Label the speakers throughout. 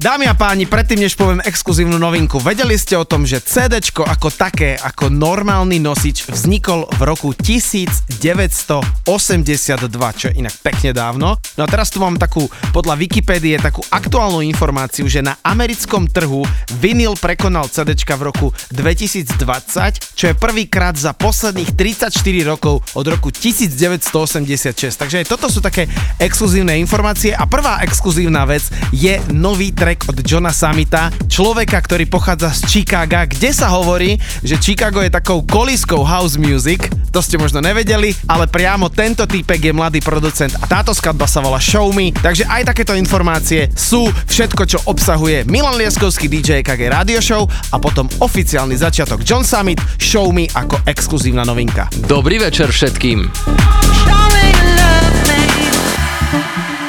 Speaker 1: Dámy a páni, predtým než poviem exkluzívnu novinku, vedeli ste o tom, že CD ako také, ako normálny nosič vznikol v roku 1982, čo je inak pekne dávno. No a teraz tu mám takú, podľa Wikipédie, takú aktuálnu informáciu, že na americkom trhu vinyl prekonal CD v roku 2020, čo je prvýkrát za posledných 34 rokov od roku 1986. Takže toto sú také exkluzívne informácie a prvá exkluzívna vec je nový track od Johna Samita, človeka, ktorý pochádza z Chicaga, kde sa hovorí, že Chicago je takou koliskou house music, to ste možno nevedeli, ale priamo tento týpek je mladý producent a táto skladba sa volá Show Me, takže aj takéto informácie sú všetko, čo obsahuje Milan Lieskovský DJ KG Radio Show a potom oficiálny začiatok John Summit Show Me ako exkluzívna novinka.
Speaker 2: Dobrý večer všetkým.
Speaker 1: páni,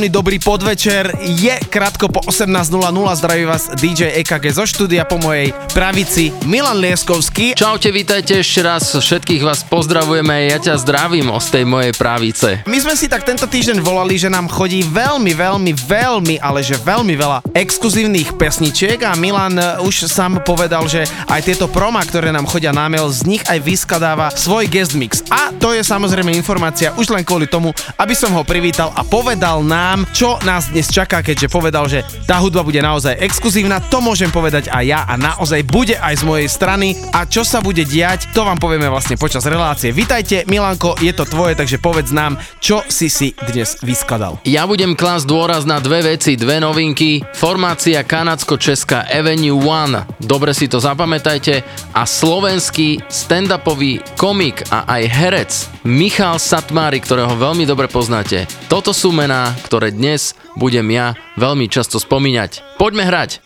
Speaker 1: príjemný dobrý podvečer. Je krátko po 18.00. Zdraví vás DJ EKG zo štúdia po mojej pravici Milan Lieskovský.
Speaker 2: Čaute, vítajte ešte raz. Všetkých vás pozdravujeme. Ja ťa zdravím z tej mojej pravice.
Speaker 1: My sme si tak tento týždeň volali, že nám chodí veľmi, veľmi, veľmi, ale že veľmi veľa exkluzívnych pesničiek a Milan eh, už sám povedal, že aj tieto proma, ktoré nám chodia na mail, z nich aj vyskladáva svoj guest mix. A to je samozrejme informácia už len kvôli tomu, aby
Speaker 3: som ho privítal povedal nám, čo nás dnes čaká, keďže povedal, že tá hudba bude naozaj exkluzívna, to môžem povedať aj ja a naozaj bude aj z mojej strany a čo sa bude diať, to vám povieme vlastne počas relácie. Vitajte, Milanko, je to tvoje, takže povedz nám, čo si si dnes vyskladal.
Speaker 2: Ja budem klásť dôraz na dve veci, dve novinky. Formácia kanadsko-česká Avenue One, dobre si to zapamätajte, a slovenský stand-upový komik a aj herec Michal Satmári, ktorého veľmi dobre poznáte. Toto sú mená, ktoré dnes budem ja veľmi často spomínať. Poďme hrať!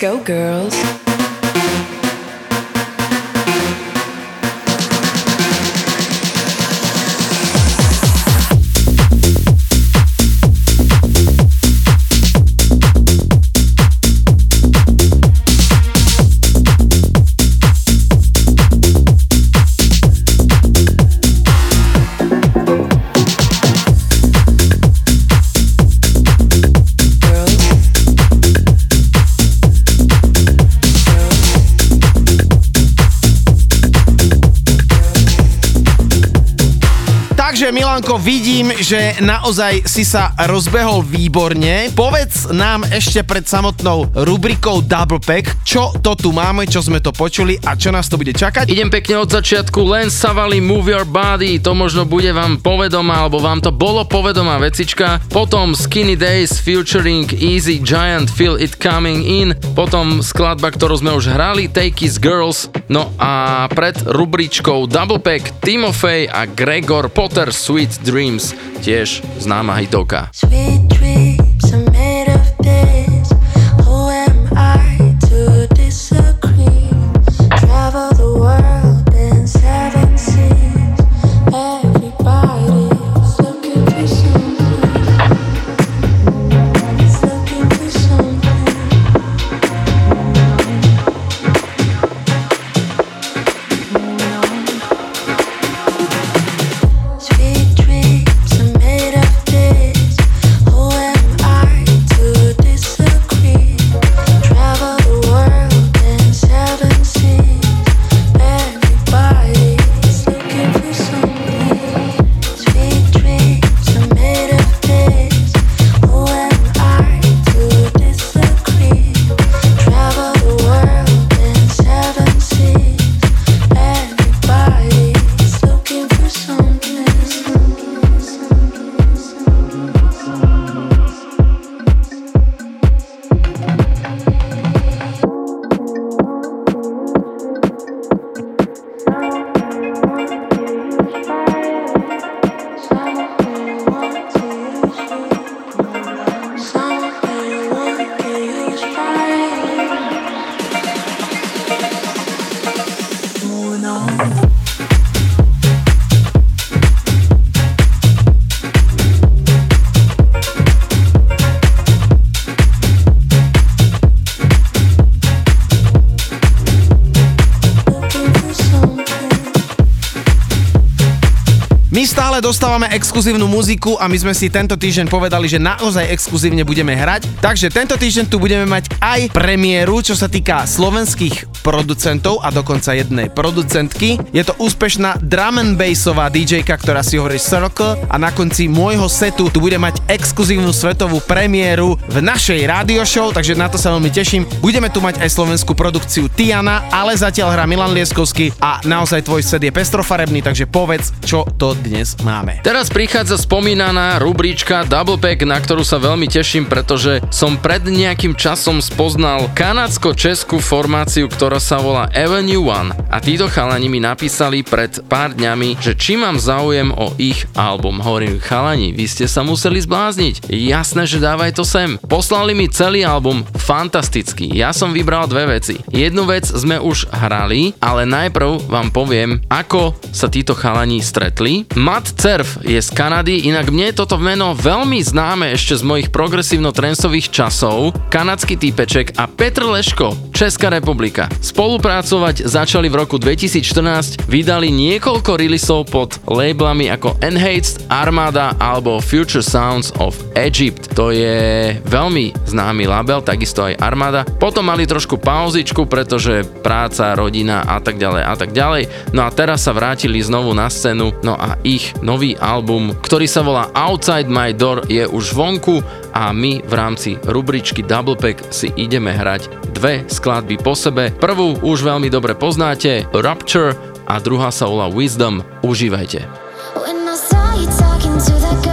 Speaker 2: Go,
Speaker 4: girls.
Speaker 3: Milanko, vidím, že naozaj si sa rozbehol výborne. Povedz nám ešte pred samotnou rubrikou Double Pack, čo to tu máme, čo sme to počuli a čo nás to bude čakať.
Speaker 2: Idem pekne od začiatku, len Savali Move Your Body, to možno bude vám povedomá, alebo vám to bolo povedomá vecička. Potom Skinny Days featuring Easy Giant Feel It Coming In, potom skladba, ktorú sme už hrali, Take His Girls, no a pred rubričkou Double Pack Timofey a Gregor Potter Sweet Dreams, tiež známa hitovka. Sweet
Speaker 3: dostávame exkluzívnu muziku a my sme si tento týždeň povedali, že naozaj exkluzívne budeme hrať. Takže tento týždeň tu budeme mať aj premiéru, čo sa týka slovenských producentov a dokonca jednej producentky. Je to úspešná drum and bassová DJ, ktorá si hovorí Circle a na konci môjho setu tu bude mať exkluzívnu svetovú premiéru v našej radio show, takže na to sa veľmi teším. Budeme tu mať aj slovenskú produkciu Tiana, ale zatiaľ hrá Milan Lieskovský a naozaj tvoj set je pestrofarebný, takže povedz, čo to dnes máme.
Speaker 2: Teraz prichádza spomínaná rubrička Double Pack, na ktorú sa veľmi teším, pretože som pred nejakým časom spoznal kanadsko-českú formáciu, ktorá sa volá Avenue One a títo chalani mi napísali pred pár dňami, že či mám záujem o ich album. Hovorím, chalani, vy ste sa museli zblázniť. Jasné, že dávaj to sem. Poslali mi celý album, fantastický. Ja som vybral dve veci. Jednu vec sme už hrali, ale najprv vám poviem, ako sa títo chalani stretli. Vlad Cerf je z Kanady, inak mne je toto meno veľmi známe ešte z mojich progresívno-trensových časov. Kanadský týpeček a Petr Leško, Česká republika. Spolupracovať začali v roku 2014, vydali niekoľko releaseov pod labelami ako Enhanced, Armada alebo Future Sounds of Egypt. To je veľmi známy label, takisto aj Armada. Potom mali trošku pauzičku, pretože práca, rodina a tak ďalej a tak ďalej. No a teraz sa vrátili znovu na scénu, no a ich nový album, ktorý sa volá Outside My Door je už vonku a my v rámci rubričky Double Pack si ideme hrať dve skladby po sebe. Prvú už veľmi dobre poznáte, Rupture a druhá sa volá Wisdom. Užívajte.
Speaker 5: When I saw you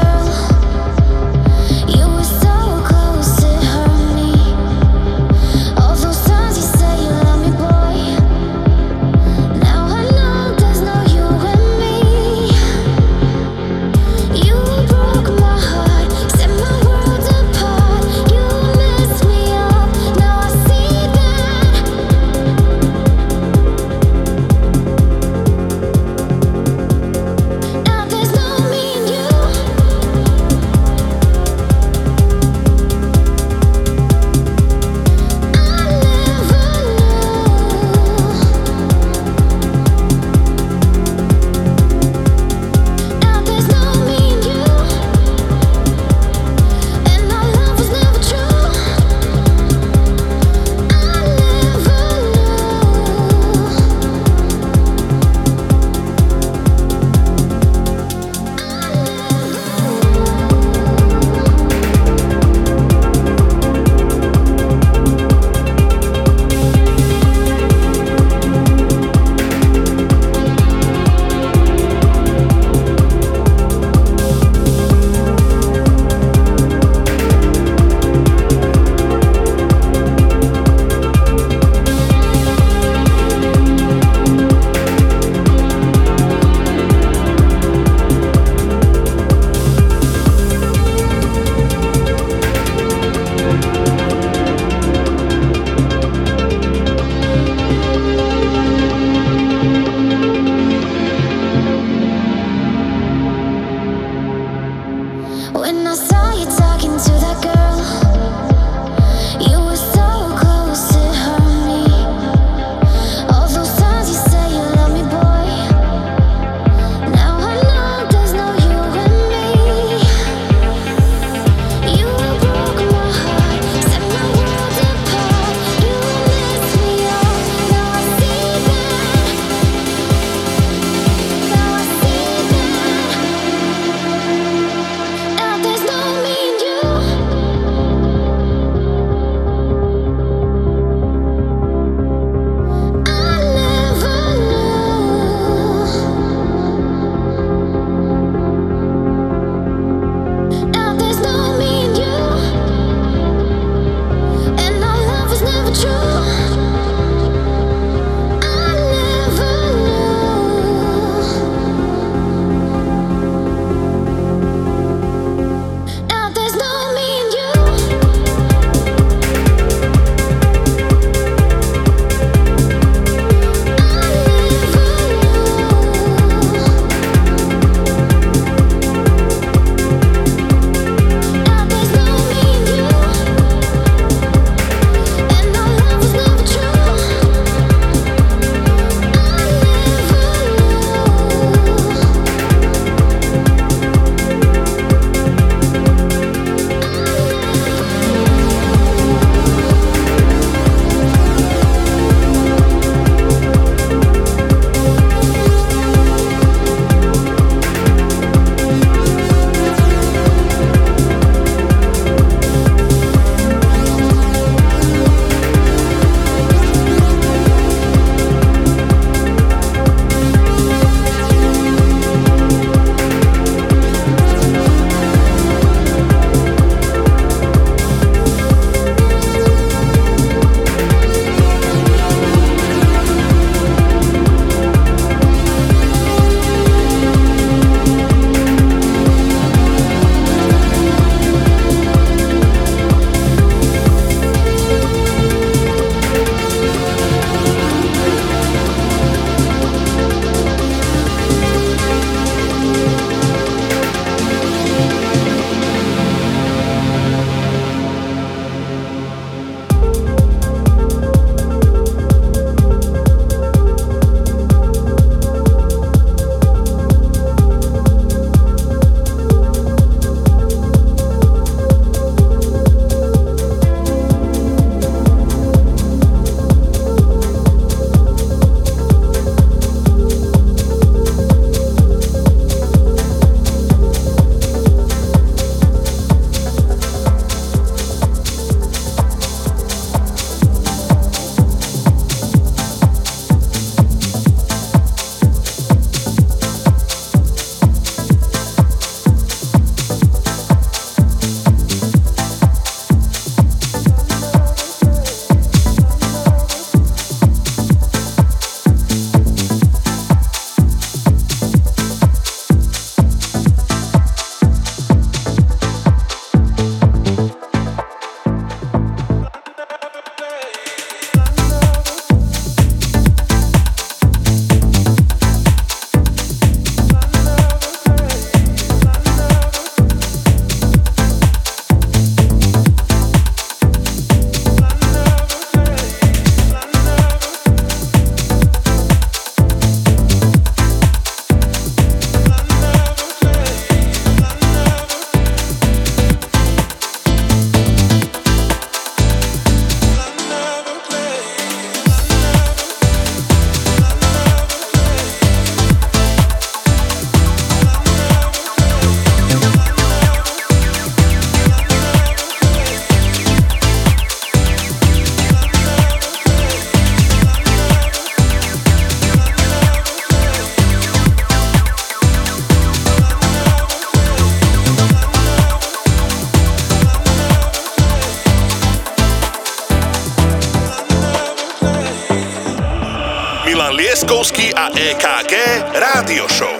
Speaker 6: EKG Rádio Show.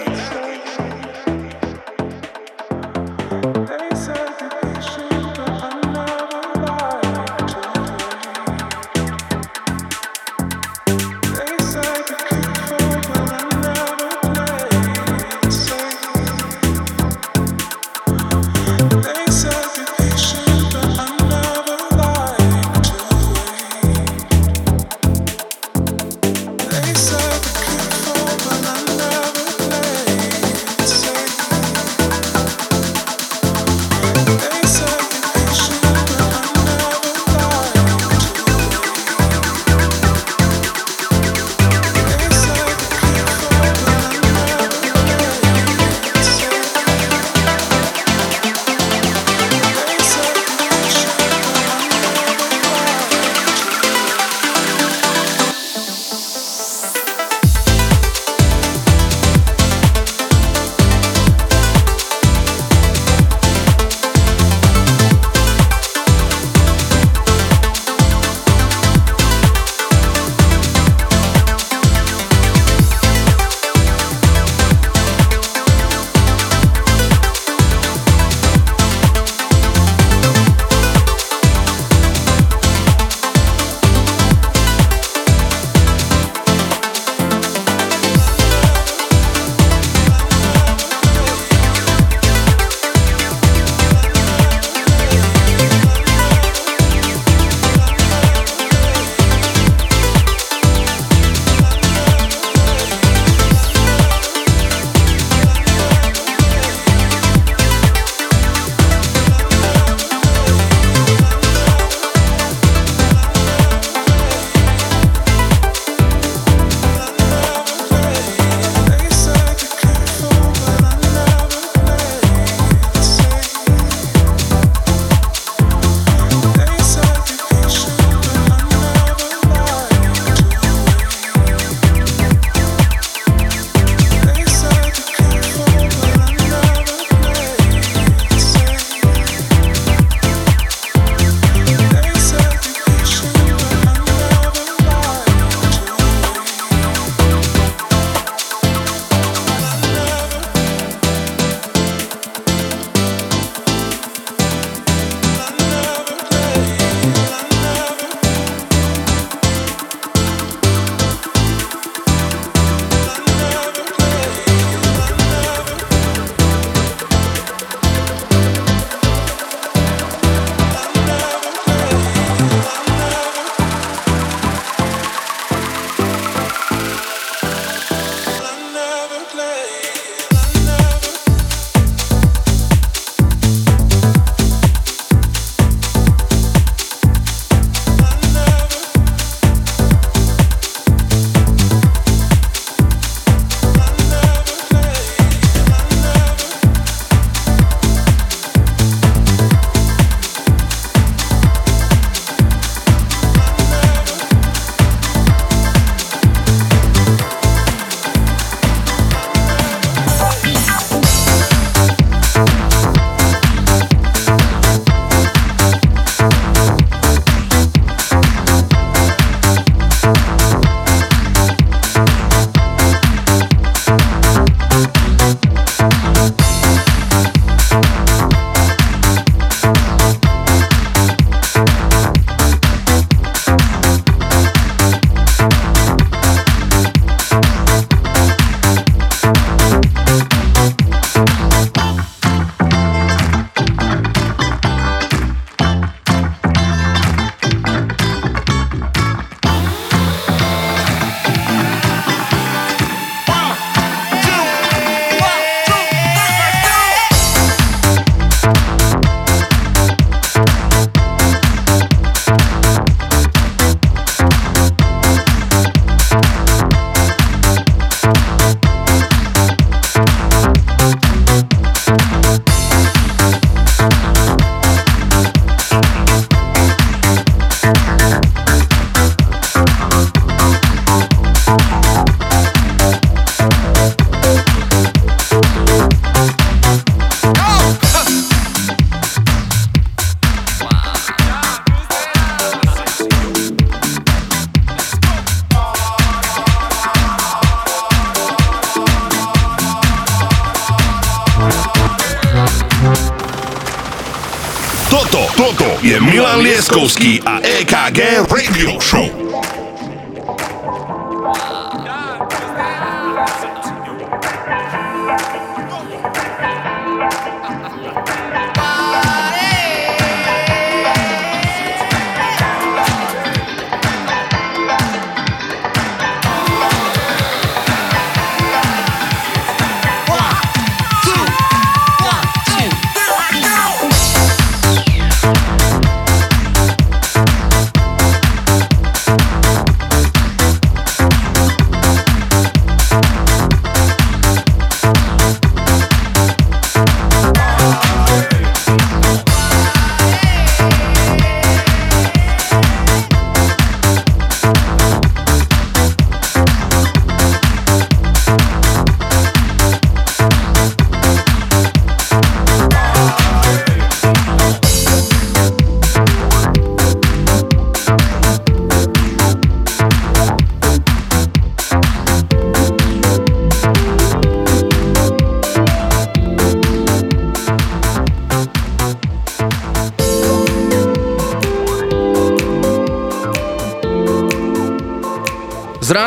Speaker 7: Jankovský a EKG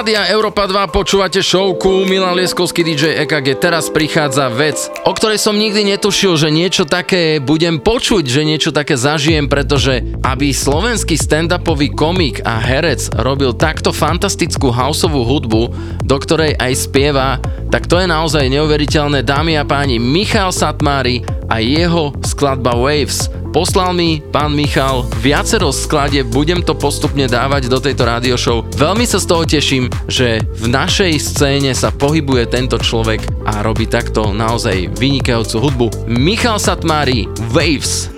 Speaker 2: Rádia Európa 2 počúvate showku Milan Lieskovský DJ EKG. Teraz prichádza vec, o ktorej som nikdy netušil, že niečo také budem počuť, že niečo také zažijem, pretože aby slovenský stand-upový komik a herec robil takto fantastickú houseovú hudbu, do ktorej aj spieva, tak to je naozaj neuveriteľné, dámy a páni, Michal Satmári a jeho skladba Waves – Poslal mi pán Michal viacero sklade, budem to postupne dávať do tejto radio show. Veľmi sa z toho teším, že v našej scéne sa pohybuje tento človek a robí takto naozaj vynikajúcu hudbu. Michal Satmári, Waves.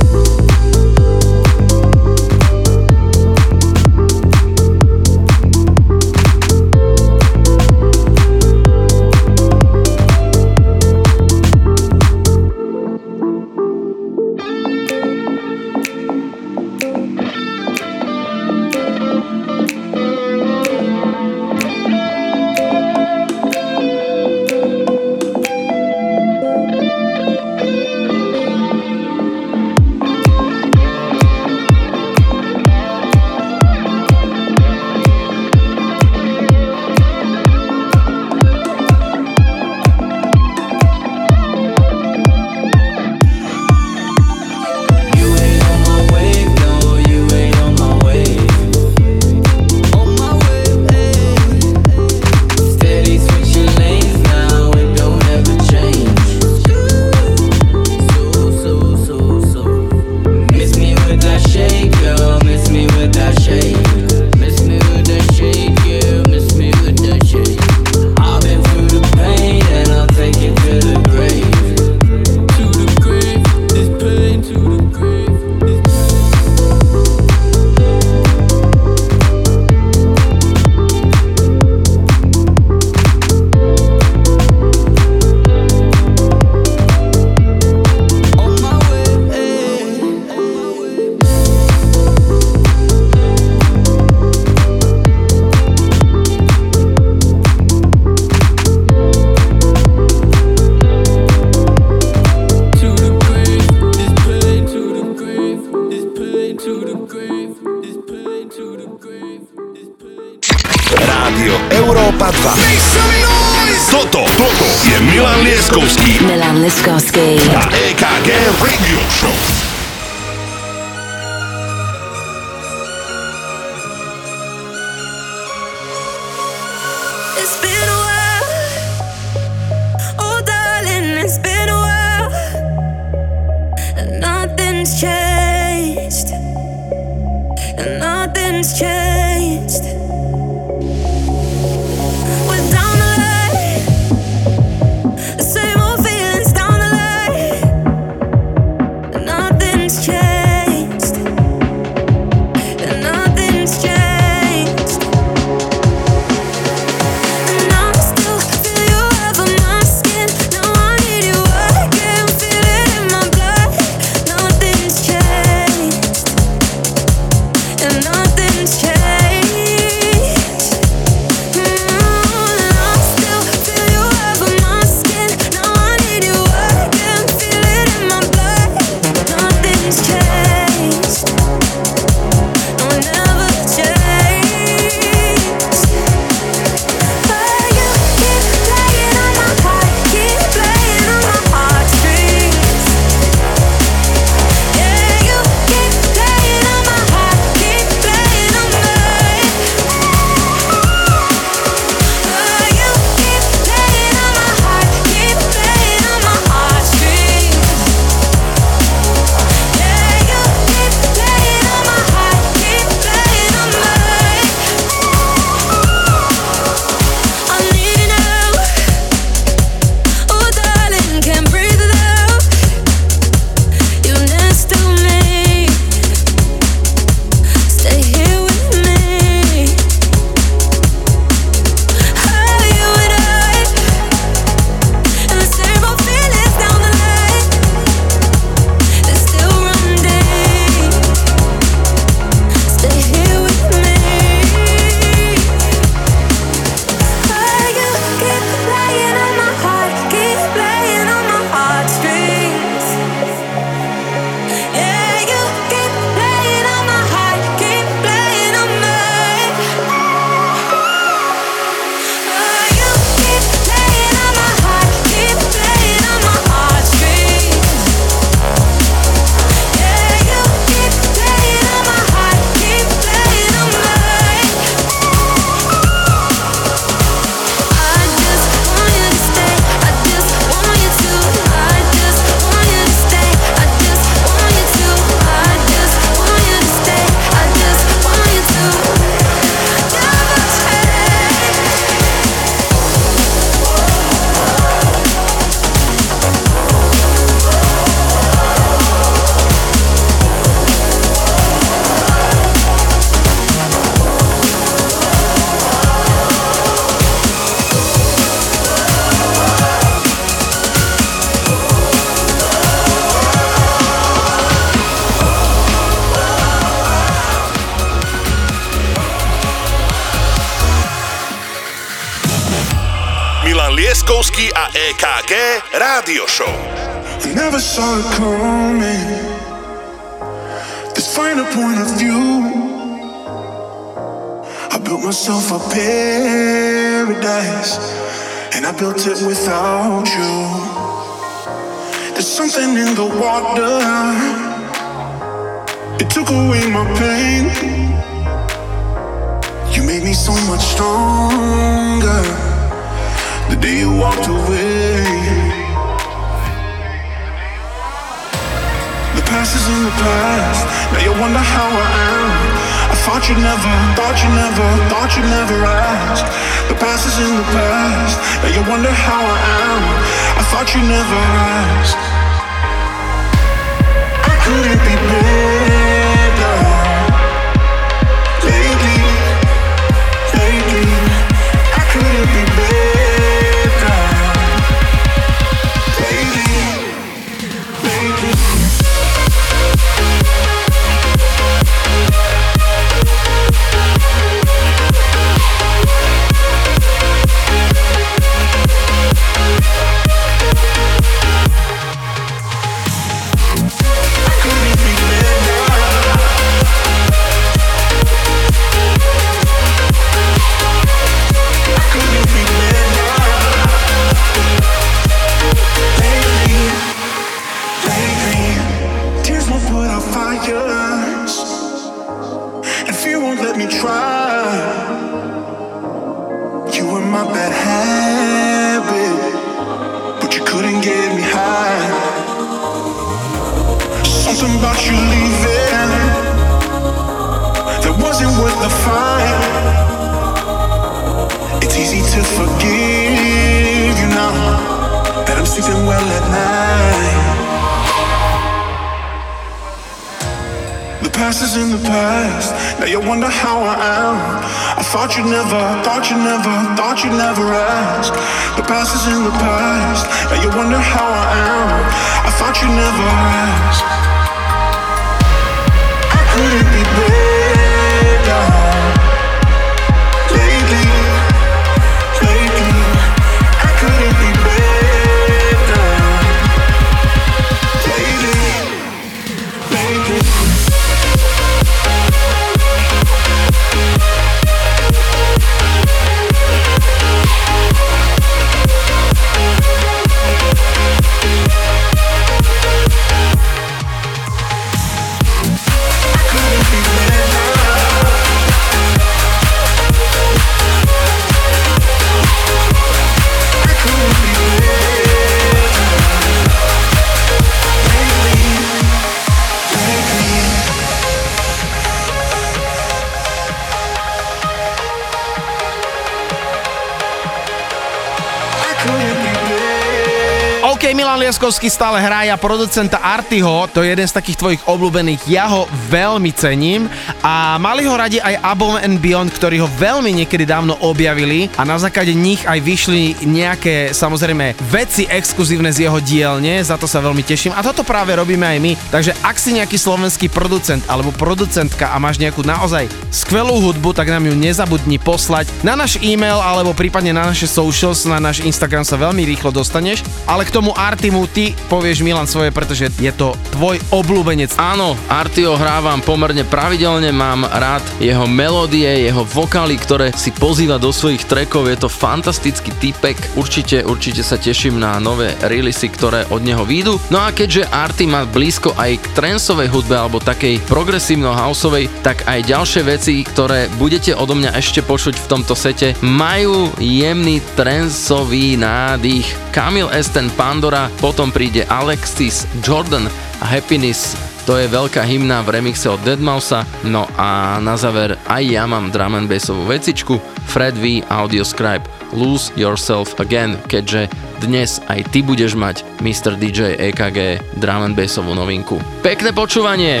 Speaker 7: Lieskovský
Speaker 3: stále hraje a producenta Artyho, to je jeden z takých tvojich obľúbených, ja ho veľmi cením. A mali ho radi aj Above and Beyond, ktorí ho veľmi niekedy dávno objavili a na základe nich aj vyšli nejaké samozrejme veci exkluzívne z jeho dielne, za to sa veľmi teším. A toto práve robíme aj my, takže ak si nejaký slovenský producent alebo producentka a máš nejakú naozaj skvelú hudbu, tak nám ju nezabudni poslať na náš e-mail alebo prípadne na naše socials, na náš Instagram sa veľmi rýchlo dostaneš, ale k tomu Artimu ty povieš Milan svoje, pretože je to tvoj obľúbenec.
Speaker 2: Áno, Artio hrávam pomerne pravidelne, mám rád jeho melódie, jeho vokály, ktoré si pozýva do svojich trackov, je to fantastický typek, určite, určite sa teším na nové releasy, ktoré od neho výjdu. No a keďže Arty má blízko aj k trensovej hudbe alebo takej progresívno-houseovej, tak aj ďalšie veci, ktoré budete odo mňa ešte počuť v tomto sete, majú jemný trensový nádych. Kamil Esten Pandora, potom príde Alexis Jordan a Happiness to je veľká hymna v remixe od Deadmausa. No a na záver aj ja mám drum and bassovú vecičku Fred V Audioscribe Lose Yourself Again, keďže dnes aj ty budeš mať Mr. DJ EKG drum and bassovú novinku. Pekné počúvanie!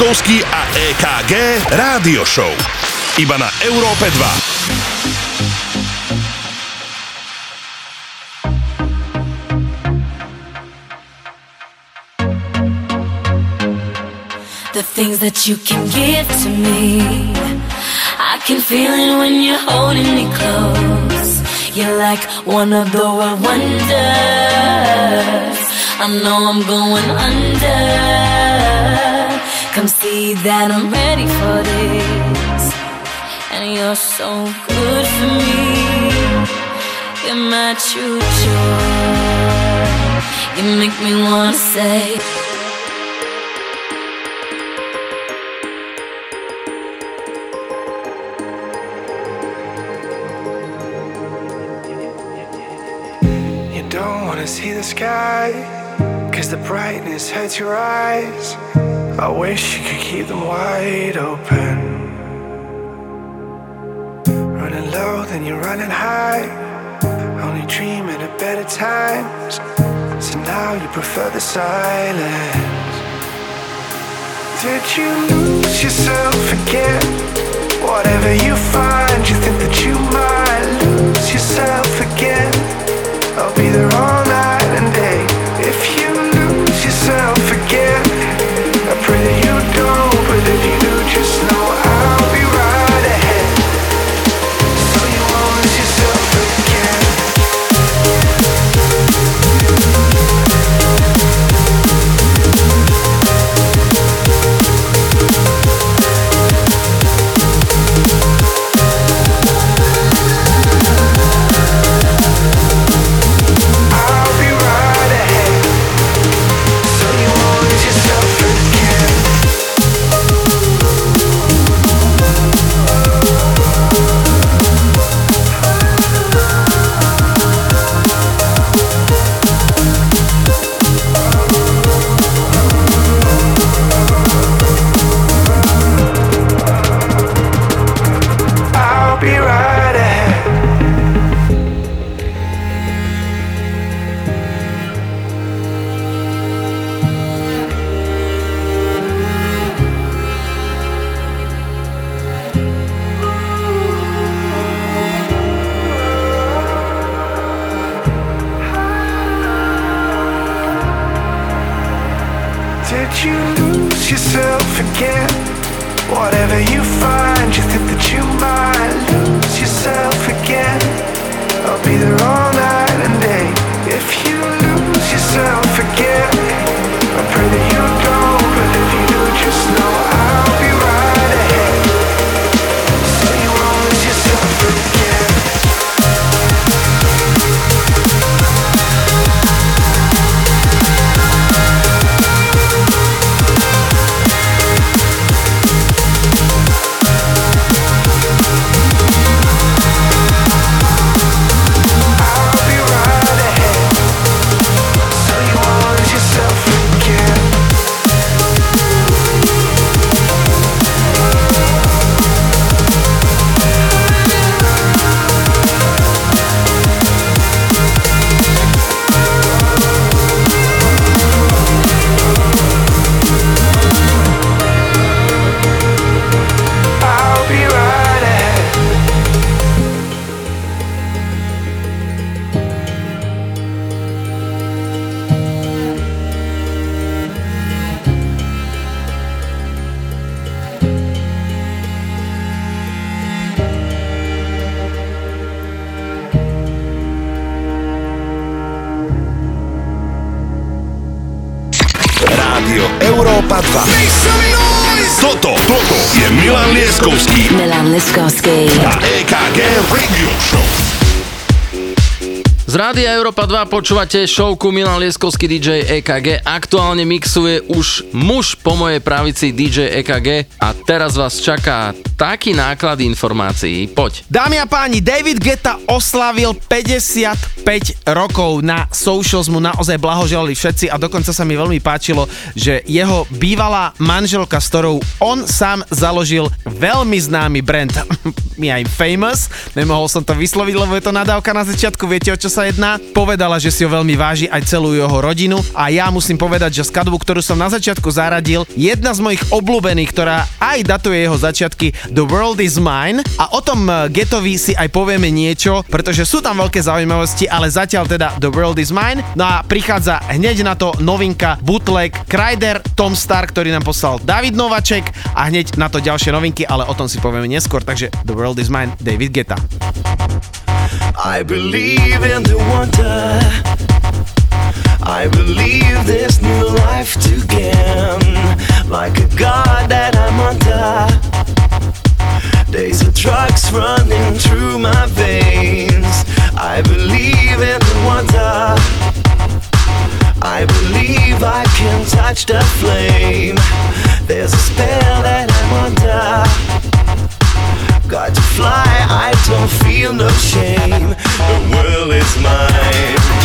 Speaker 6: A EKG Rádio Show. Iba na Európe 2.
Speaker 8: The things that you can give to me. I can feel it when you're holding me close. You're like one of the world wonders. I know I'm going under. Come see that I'm ready for this. And you're so good for me. You're my true joy. You make me wanna say.
Speaker 7: You don't wanna see the sky, cause the brightness hurts your eyes. I wish you could keep them wide open. Running low, then you're running high. Only dreaming of better times. So now you prefer the silence. Did you lose yourself again? Whatever you find, you think that you might lose yourself again. I'll be there on Európa 2
Speaker 2: počúvate showku Milan Lieskovský DJ EKG. Aktuálne mixuje už muž po mojej pravici DJ EKG a teraz vás čaká taký náklad informácií. Poď.
Speaker 3: Dámy a páni, David Geta oslavil 55 rokov na socials, mu naozaj blahoželali všetci a dokonca sa mi veľmi páčilo, že jeho bývalá manželka, s ktorou on sám založil veľmi známy brand, mi aj famous, nemohol som to vysloviť, lebo je to nadávka na začiatku, viete o čo sa jedná, povedala, že si ho veľmi váži aj celú jeho rodinu. A ja musím povedať, že skladbu, ktorú som na začiatku zaradil, jedna z mojich obľúbených, ktorá aj datuje jeho začiatky, The World is Mine a o tom eh, Getovi si aj povieme niečo, pretože sú tam veľké zaujímavosti, ale zatiaľ teda The World is Mine. No a prichádza hneď na to novinka bootleg Kryder Tom Star, ktorý nám poslal David Novaček a hneď na to ďalšie novinky, ale o tom si povieme neskôr, takže The World is Mine, David Geta.
Speaker 9: I believe in the wonder. I believe can touch the flame. There's a spell that I'm under. Got to fly, I don't feel no shame. The world is mine.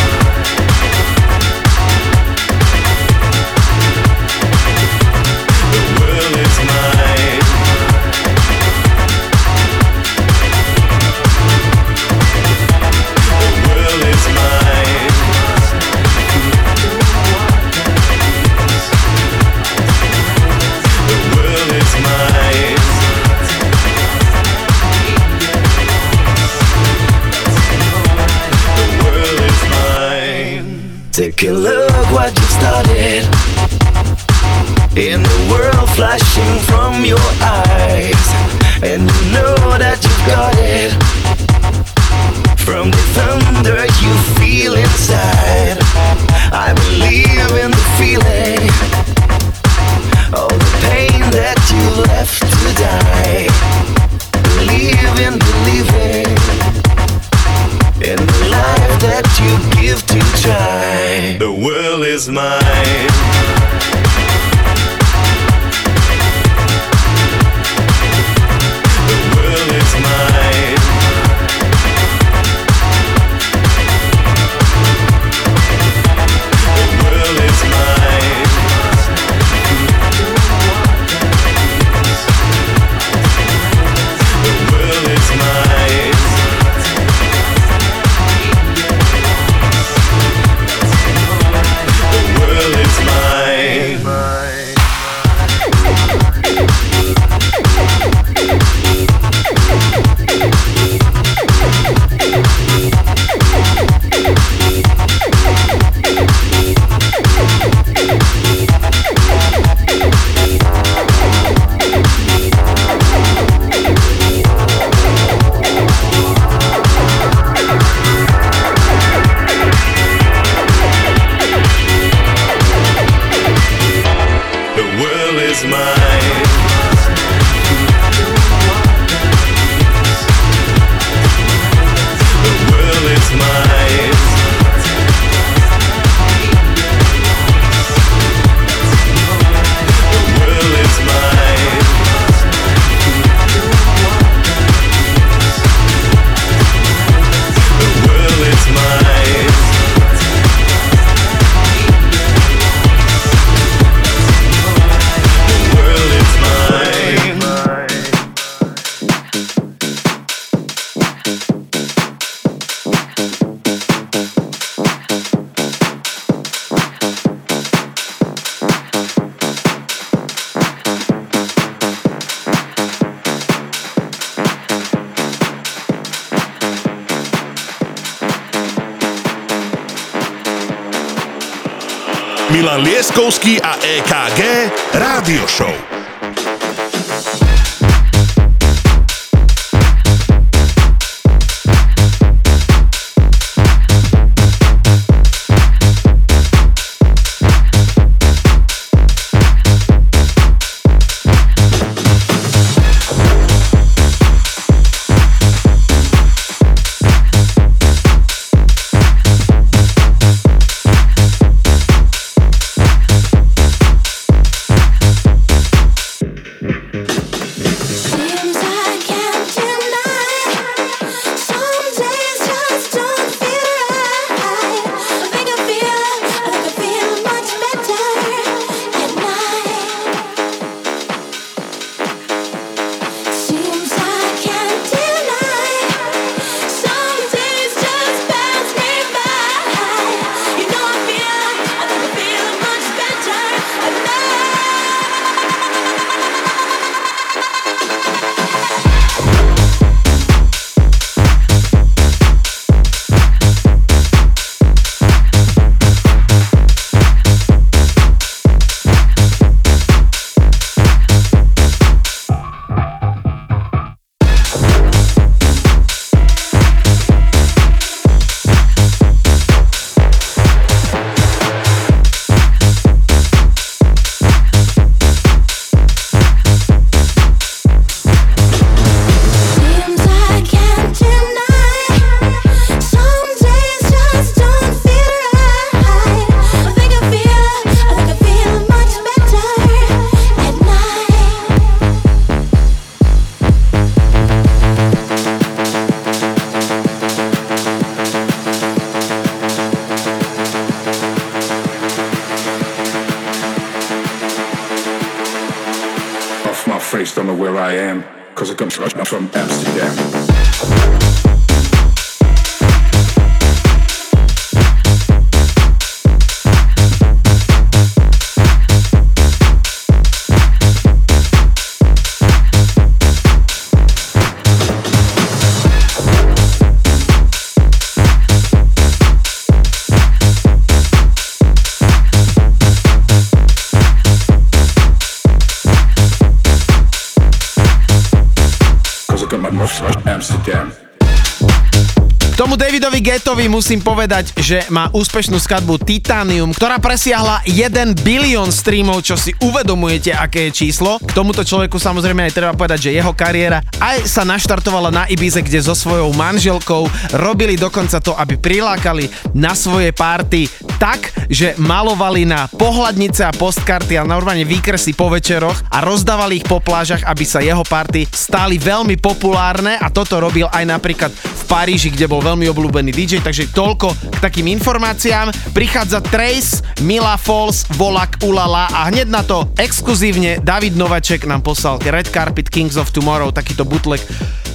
Speaker 3: Musím povedať, že má úspešnú skladbu Titanium, ktorá presiahla 1 bilión streamov, čo si uvedomujete, aké je číslo. K tomuto človeku samozrejme aj treba povedať, že jeho kariéra aj sa naštartovala na Ibize, kde so svojou manželkou robili dokonca to, aby prilákali na svoje párty tak, že malovali na pohľadnice a postkarty a normálne výkresy po večeroch a rozdávali ich po plážach, aby sa jeho party stali veľmi populárne a toto robil aj napríklad v Paríži, kde bol veľmi obľúbený DJ, takže toľko k takým informáciám. Prichádza Trace, Mila Falls, Volak, Ulala a hneď na to exkluzívne David Novaček nám poslal Red Carpet Kings of Tomorrow, takýto bootleg.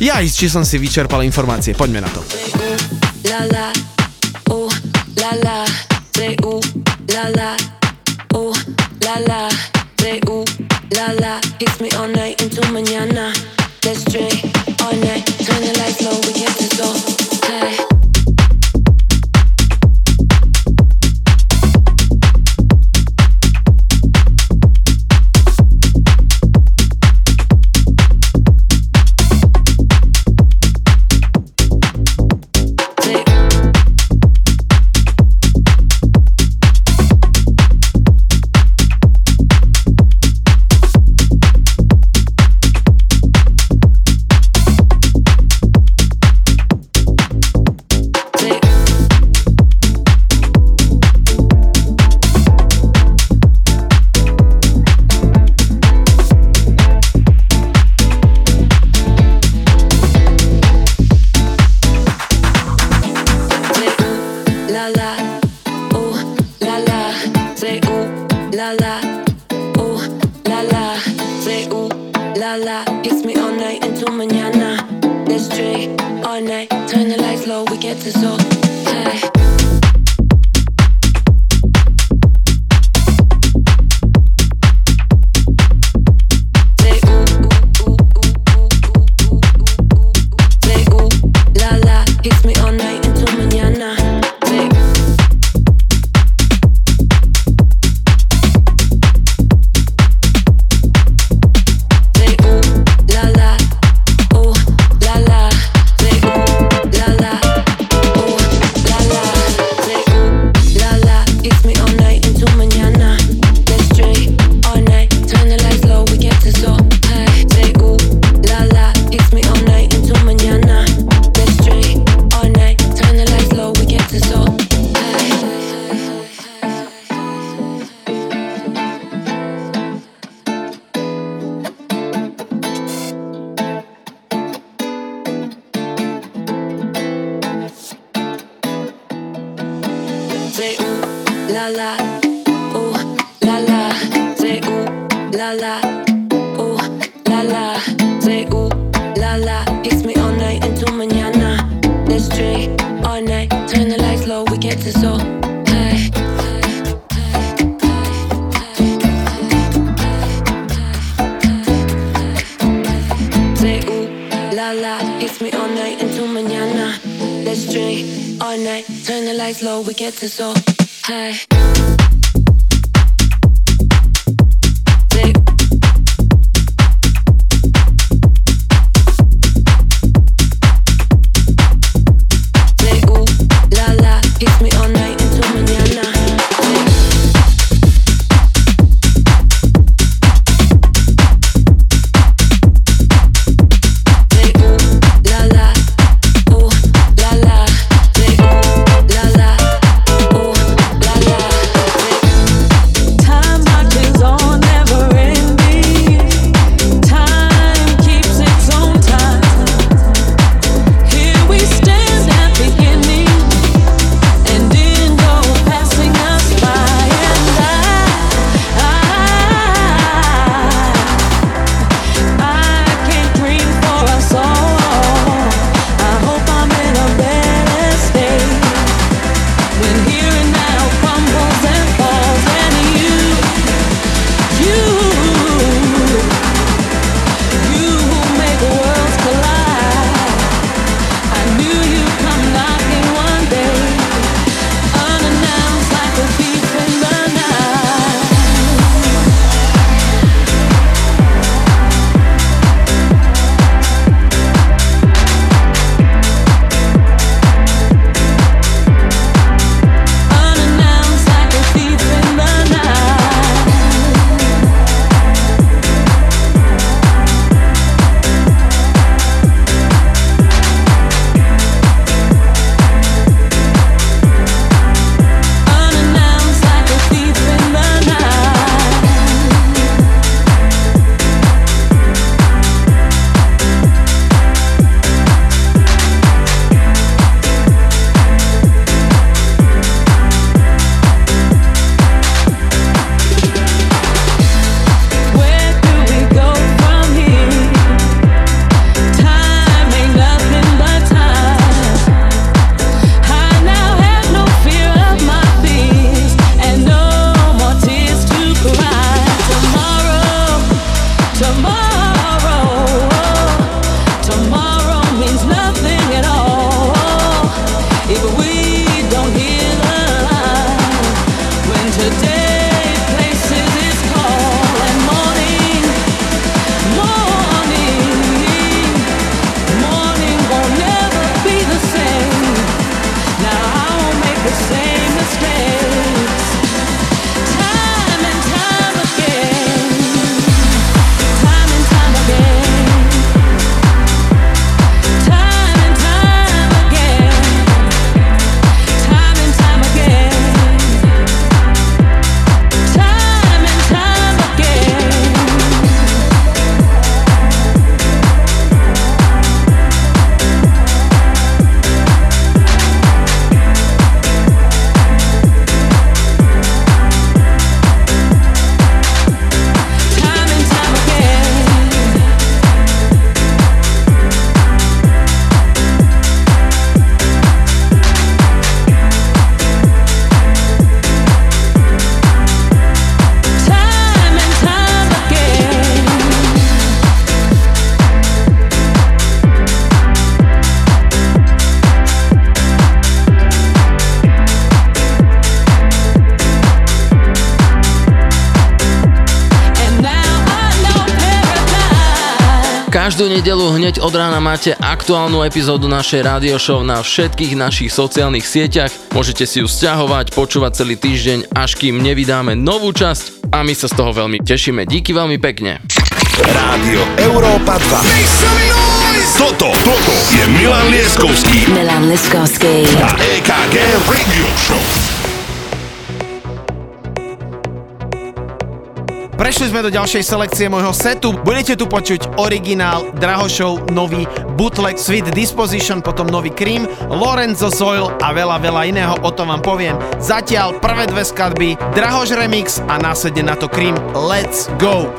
Speaker 3: Ja či som si vyčerpal informácie, poďme na to.
Speaker 10: Let's drink all night, turn the lights low, we get this all high.
Speaker 2: Hneď od rána máte aktuálnu epizódu našej radio show na všetkých našich sociálnych sieťach. Môžete si ju stiahovať, počúvať celý týždeň, až kým nevydáme novú časť a my sa z toho veľmi tešíme. Díky veľmi pekne.
Speaker 6: Rádio Európa 2. Toto, toto je Milan Leskovský.
Speaker 11: Milan Leskovský.
Speaker 6: A EKG Radio Show.
Speaker 1: Prešli sme do ďalšej selekcie môjho setu. Budete tu počuť originál Drahošov, nový bootleg Sweet Disposition, potom nový Cream, Lorenzo Soil a veľa, veľa iného, o tom vám poviem. Zatiaľ prvé dve skladby, Drahoš Remix a následne na to Cream. Let's go!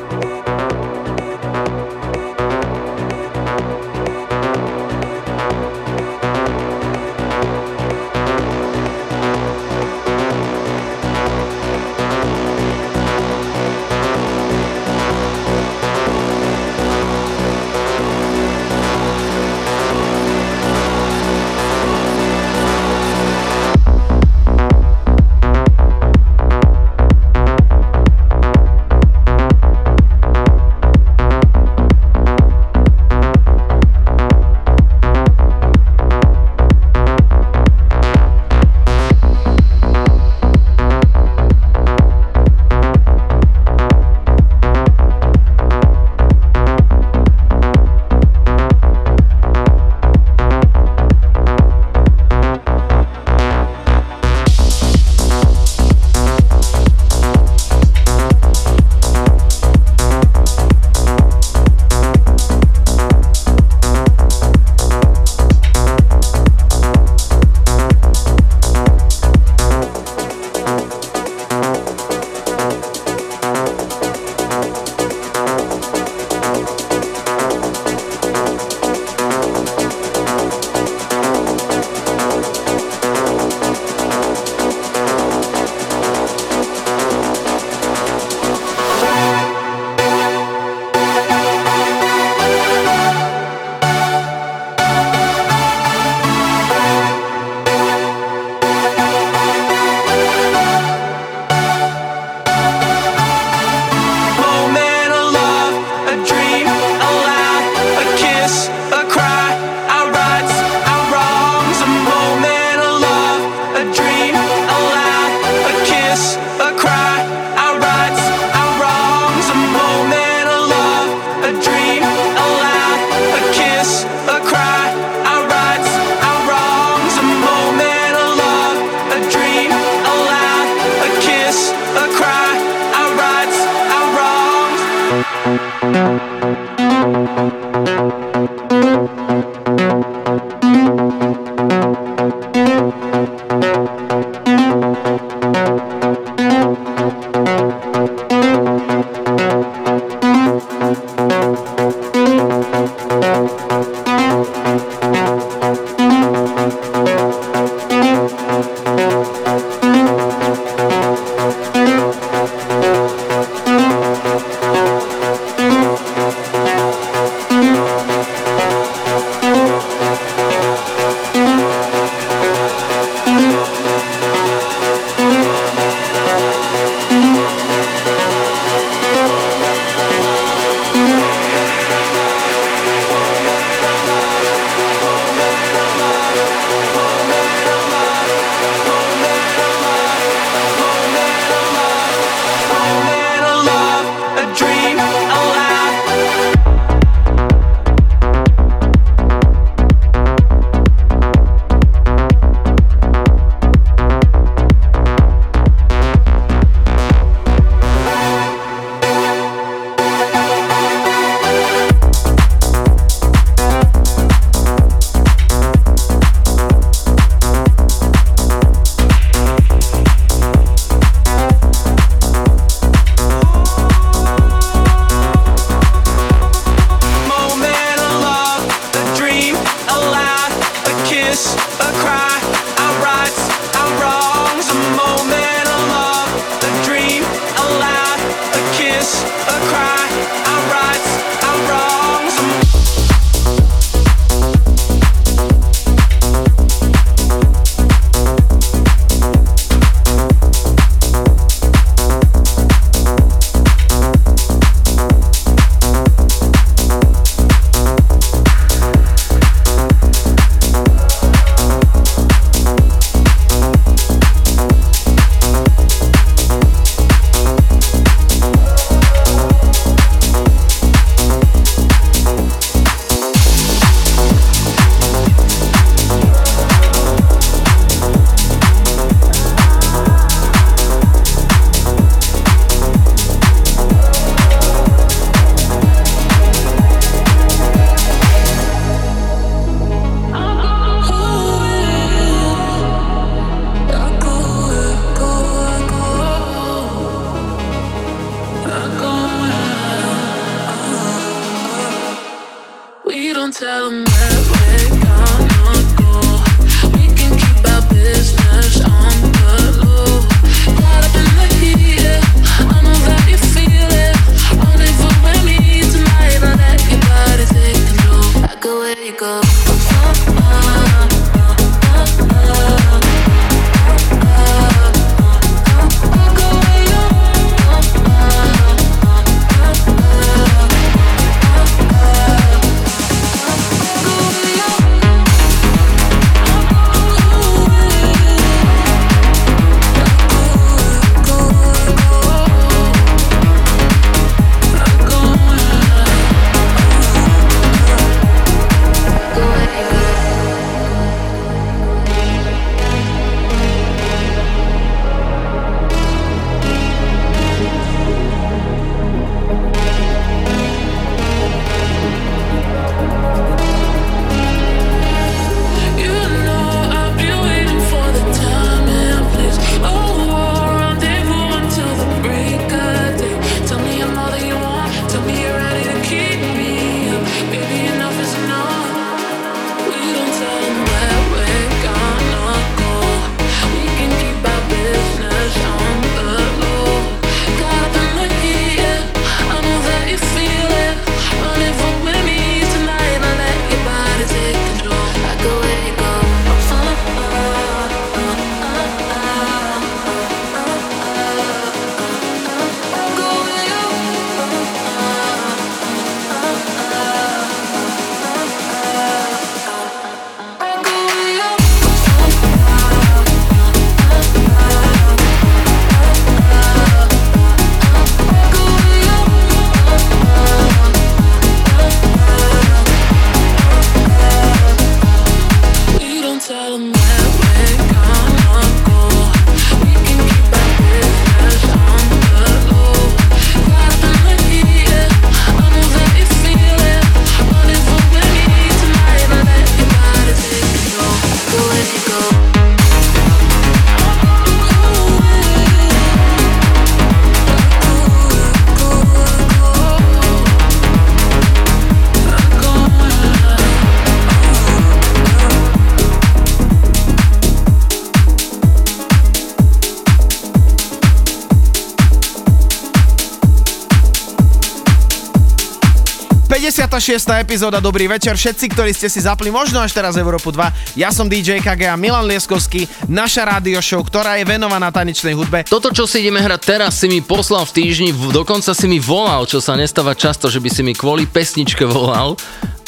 Speaker 3: 56. epizóda, dobrý večer všetci, ktorí ste si zapli možno až teraz Európu 2. Ja som DJ KG a Milan Lieskovský, naša rádio show, ktorá je venovaná tanečnej hudbe.
Speaker 2: Toto, čo si ideme hrať teraz, si mi poslal v týždni, dokonca si mi volal, čo sa nestáva často, že by si mi kvôli pesničke volal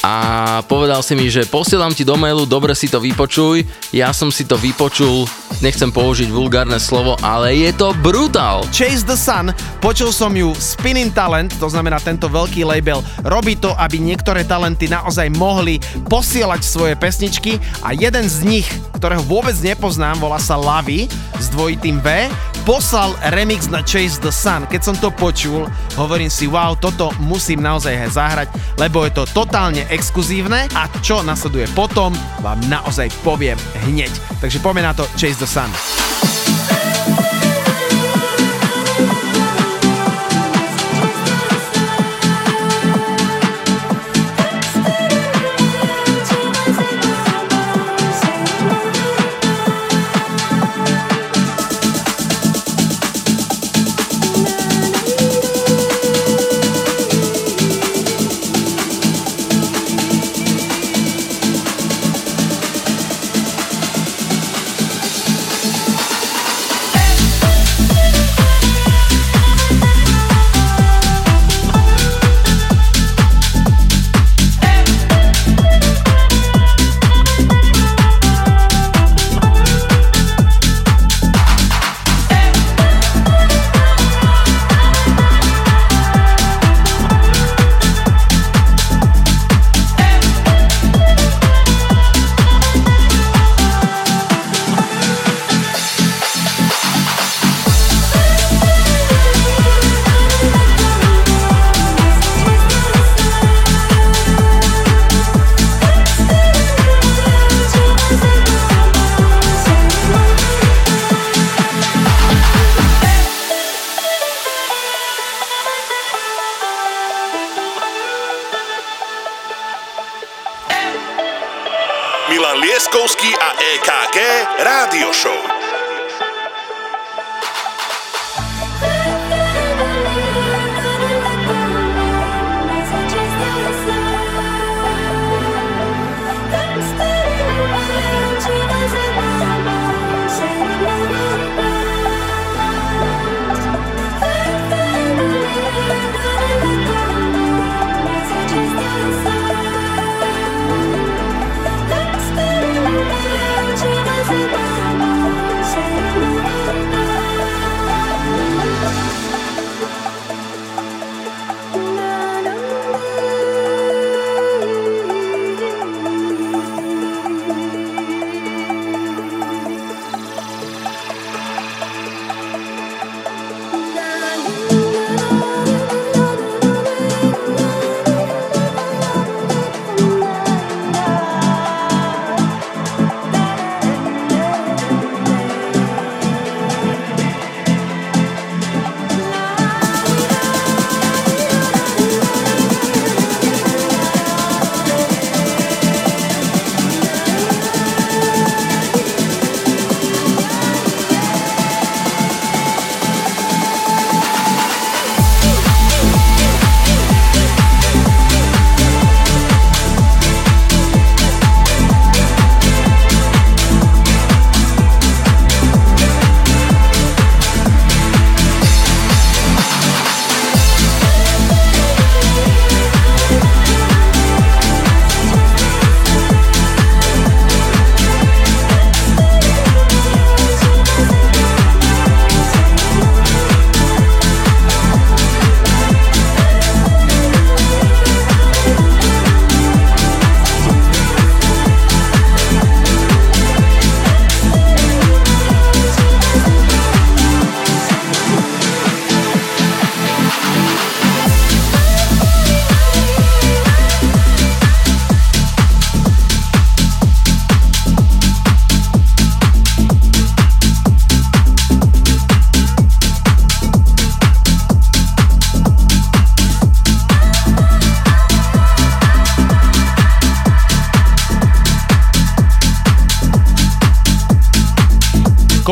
Speaker 2: a povedal si mi, že posielam ti do mailu, dobre si to vypočuj, ja som si to vypočul, nechcem použiť vulgárne slovo, ale je to brutál.
Speaker 3: Chase the Sun, počul som ju Spinning Talent, to znamená tento veľký label, robí to, aby niektoré talenty naozaj mohli posielať svoje pesničky a jeden z nich, ktorého vôbec nepoznám, volá sa Lavi s dvojitým V, poslal remix na Chase the Sun. Keď som to počul, hovorím si, wow, toto musím naozaj zahrať, lebo je to totálne exkluzívne a čo nasleduje potom, vám naozaj poviem hneď. Takže poďme na to Chase the Sun.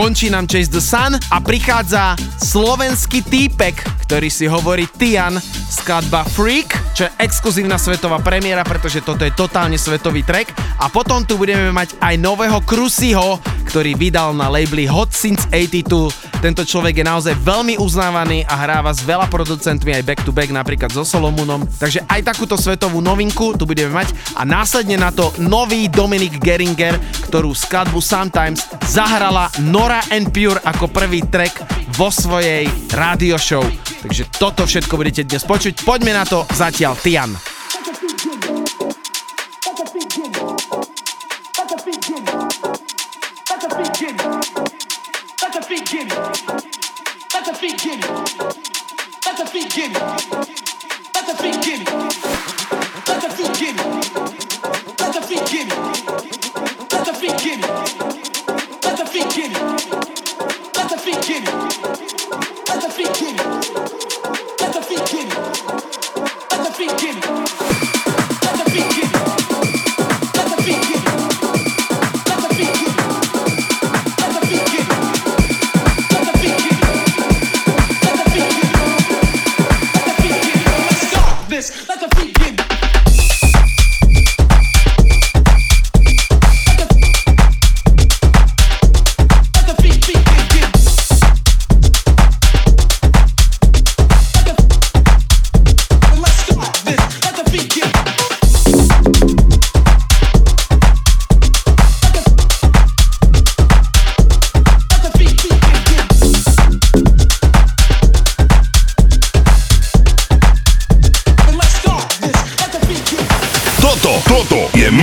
Speaker 3: Končí nám Chase the Sun a prichádza slovenský týpek, ktorý si hovorí Tian, skladba Freak, čo je exkluzívna svetová premiéra, pretože toto je totálne svetový track. A potom tu budeme mať aj nového Krusiho, ktorý vydal na labeli Hot Since 82. Tento človek je naozaj veľmi uznávaný a hráva s veľa producentmi aj back to back, napríklad so Solomunom. Takže aj takúto svetovú novinku tu budeme mať a následne na to nový Dominik Geringer, ktorú skladbu Sometimes zahrala Nora and Pure ako prvý track vo svojej radio show. Takže toto všetko budete dnes počuť. Poďme na to zatiaľ Tian.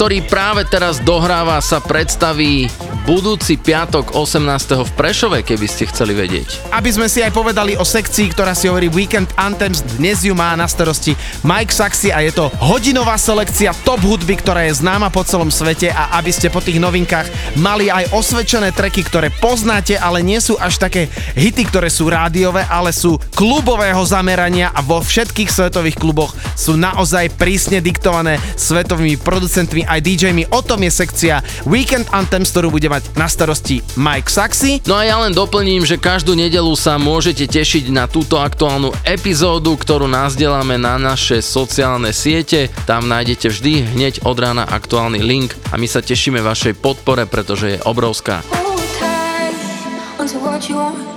Speaker 2: Ktorý práve teraz dohráva, sa predstaví budúci piatok 18. v Prešove, keby ste chceli vedieť.
Speaker 3: Aby sme si aj povedali o sekcii, ktorá si hovorí Weekend Anthems, dnes ju má na starosti Mike Saxy a je to hodinová selekcia top hudby, ktorá je známa po celom svete a aby ste po tých novinkách mali aj osvedčené treky, ktoré poznáte, ale nie sú až také hity, ktoré sú rádiové, ale sú klubového zamerania a vo všetkých svetových kluboch sú naozaj prísne diktované svetovými producentmi aj DJmi. O tom je sekcia Weekend Anthems, ktorú bude mať na starosti Mike Saxy.
Speaker 2: No a ja len doplním, že každú nedelu sa môžete tešiť na túto aktuálnu epizódu, ktorú nazdeláme na naše sociálne siete. Tam nájdete vždy hneď od rána aktuálny link a my sa tešíme vašej podpore, pretože je obrovská.
Speaker 10: Hold tight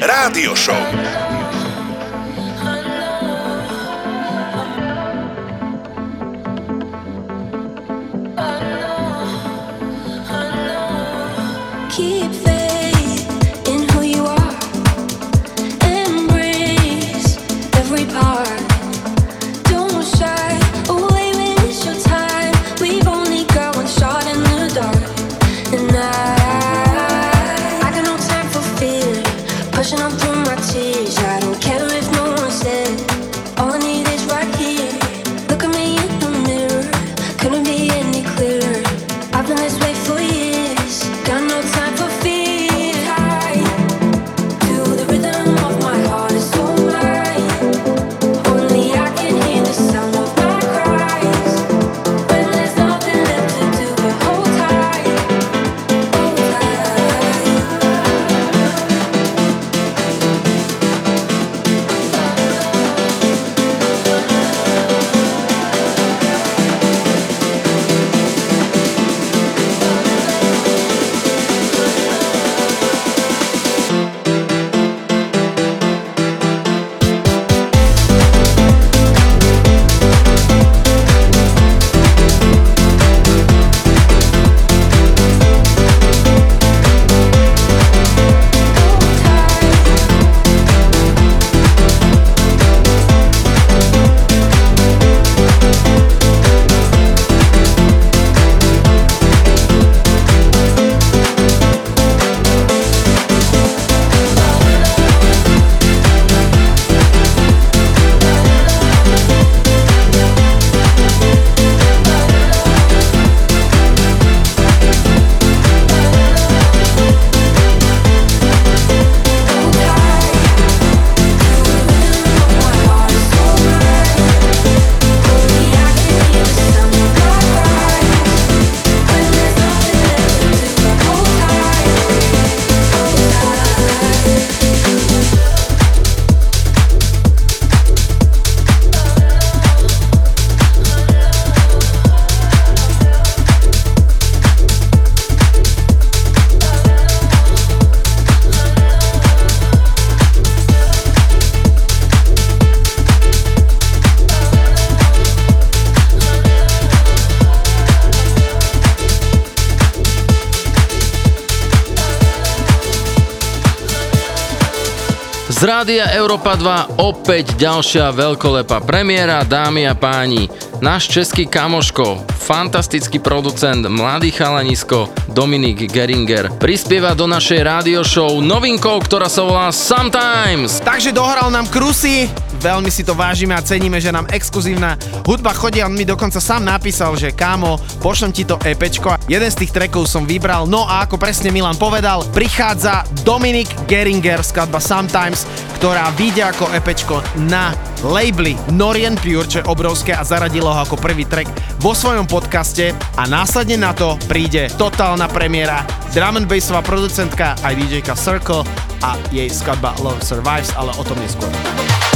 Speaker 7: Rádio Show.
Speaker 2: Rádia Európa 2 opäť ďalšia veľkolepá premiéra, dámy a páni. Náš český kamoško, fantastický producent, mladý chalanisko Dominik Geringer prispieva do našej rádio show novinkou, ktorá sa volá Sometimes.
Speaker 3: Takže dohral nám Krusy, veľmi si to vážime a ceníme, že nám exkluzívna hudba chodí. On mi dokonca sám napísal, že kámo, pošlem ti to EPčko. Jeden z tých trackov som vybral, no a ako presne Milan povedal, prichádza Dominik Geringer, skladba Sometimes, ktorá vyjde ako EPčko na labely Norien Pure, čo je obrovské a zaradilo ho ako prvý track vo svojom podcaste a následne na to príde totálna premiéra drum and bassová producentka aj DJka Circle a jej skladba Love Survives, ale o tom neskôr.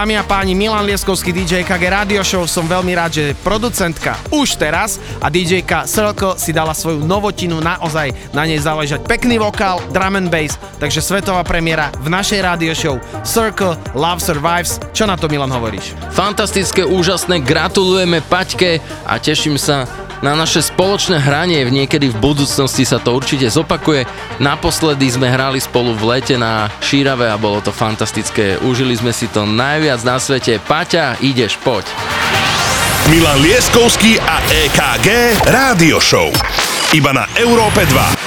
Speaker 1: Dámy a páni, Milan Lieskovský, DJ KG Radio Show. Som veľmi rád, že producentka už teraz a DJka Circle si dala svoju novotinu, naozaj na nej záležať pekný vokál, drum and bass, takže svetová premiéra v našej radio show Circle Love Survives. Čo na to Milan hovoríš?
Speaker 2: Fantastické, úžasné, gratulujeme Paťke a teším sa na naše spoločné hranie. Niekedy v budúcnosti sa to určite zopakuje. Naposledy sme hrali spolu v lete na Šírave a bolo to fantastické. Užili sme si to najviac na svete. Paťa, ideš, poď.
Speaker 1: Milan Lieskovský a EKG Rádio Show. Iba na Európe 2.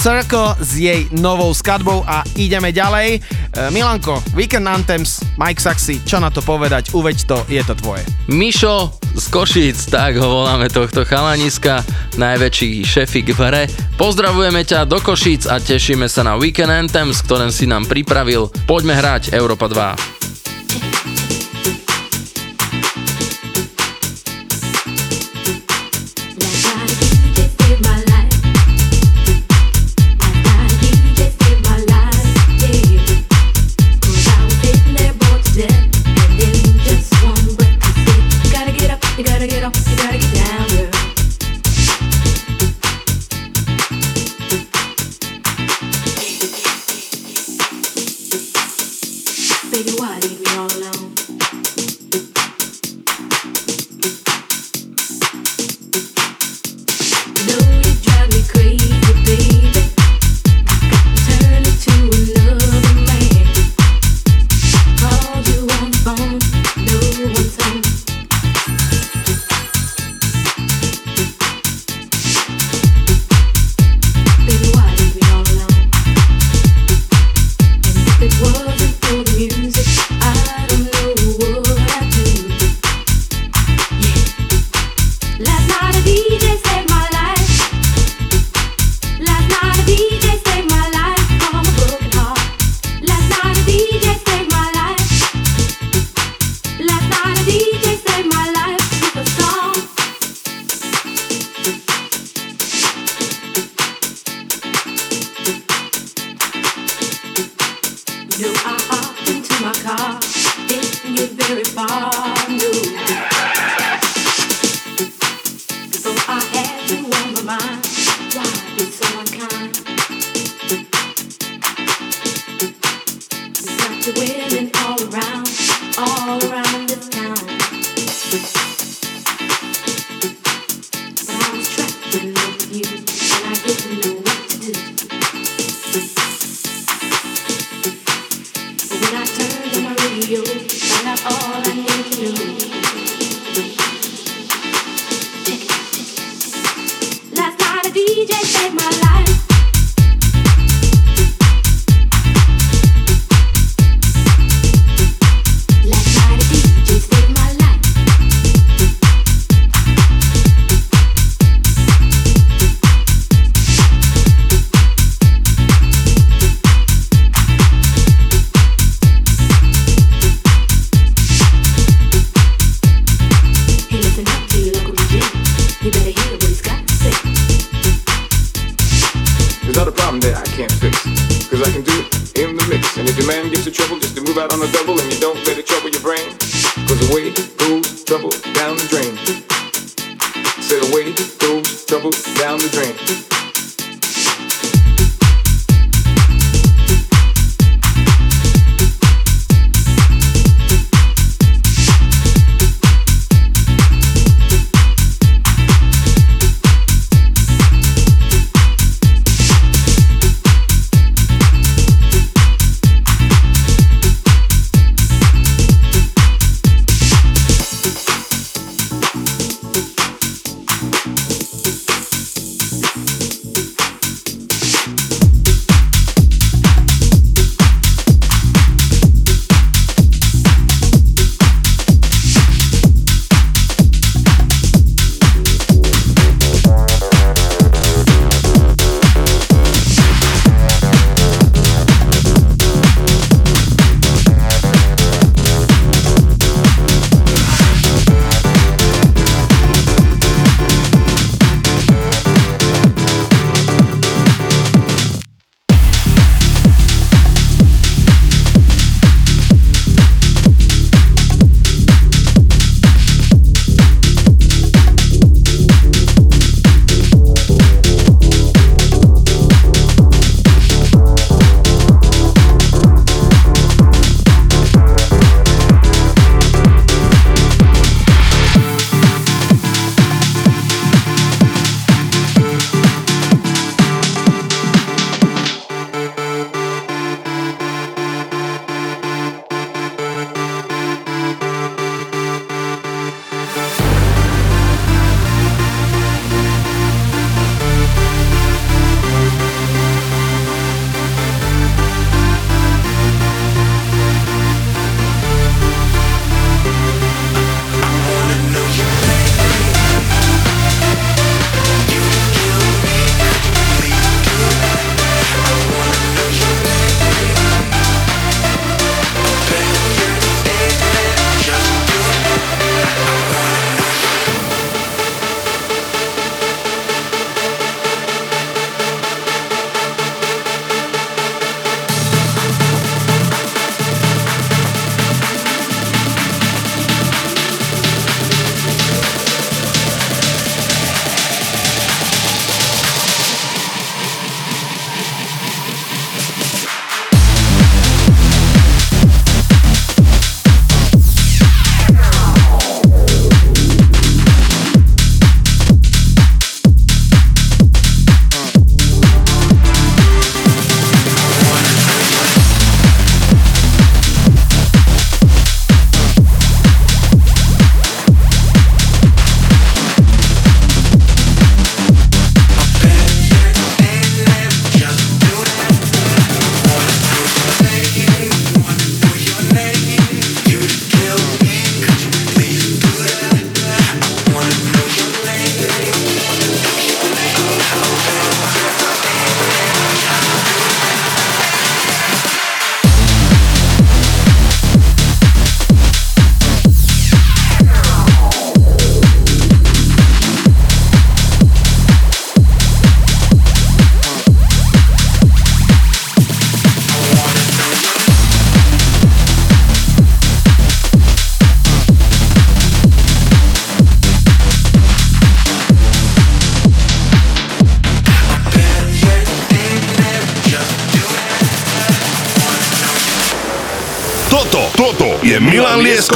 Speaker 3: Circle s jej novou skadbou a ideme ďalej. E, Milanko, Weekend Anthems, Mike Saxy, čo na to povedať, uveď to, je to tvoje.
Speaker 8: Mišo z Košíc, tak ho voláme tohto chalaniska, najväčší šefik v hre. Pozdravujeme ťa do Košíc a tešíme sa na Weekend Anthems, ktorým si nám pripravil. Poďme hrať Europa 2.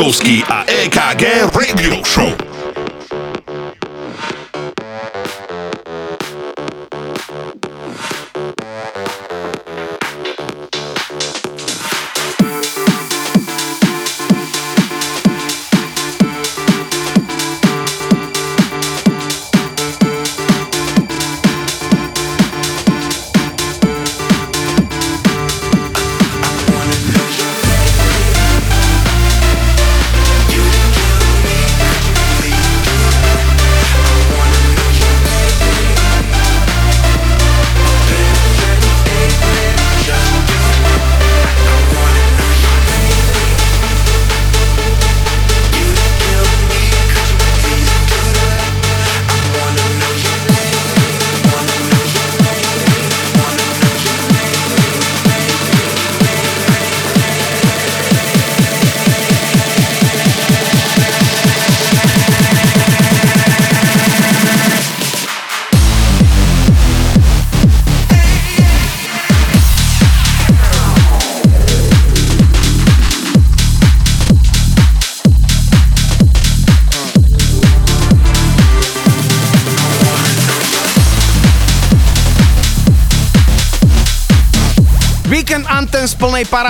Speaker 6: Milan Lieskovský a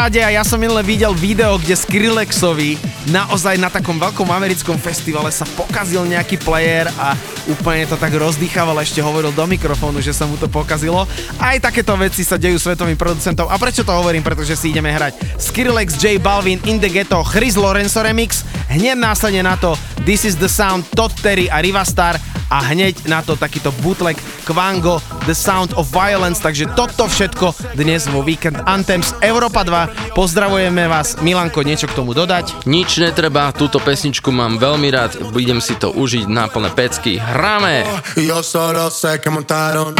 Speaker 3: paráde a ja som minule videl video, kde Skrillexovi naozaj na takom veľkom americkom festivale sa pokazil nejaký player a úplne to tak rozdýchaval, ešte hovoril do mikrofónu, že sa mu to pokazilo. Aj takéto veci sa dejú svetovým producentom. A prečo to hovorím? Pretože si ideme hrať Skrillex, J Balvin, In The Ghetto, Chris Lorenzo Remix, hneď následne na to This Is The Sound, Todd Terry a Riva Star a hneď na to takýto bootleg Kvango, The Sound of Violence, takže toto všetko dnes vo Weekend Anthems Európa 2. Pozdravujeme vás, Milanko, niečo k tomu dodať?
Speaker 2: Nič netreba, túto pesničku mám veľmi rád, budem si to užiť na plné pecky. Hráme!
Speaker 12: Yo solo sé que montaron.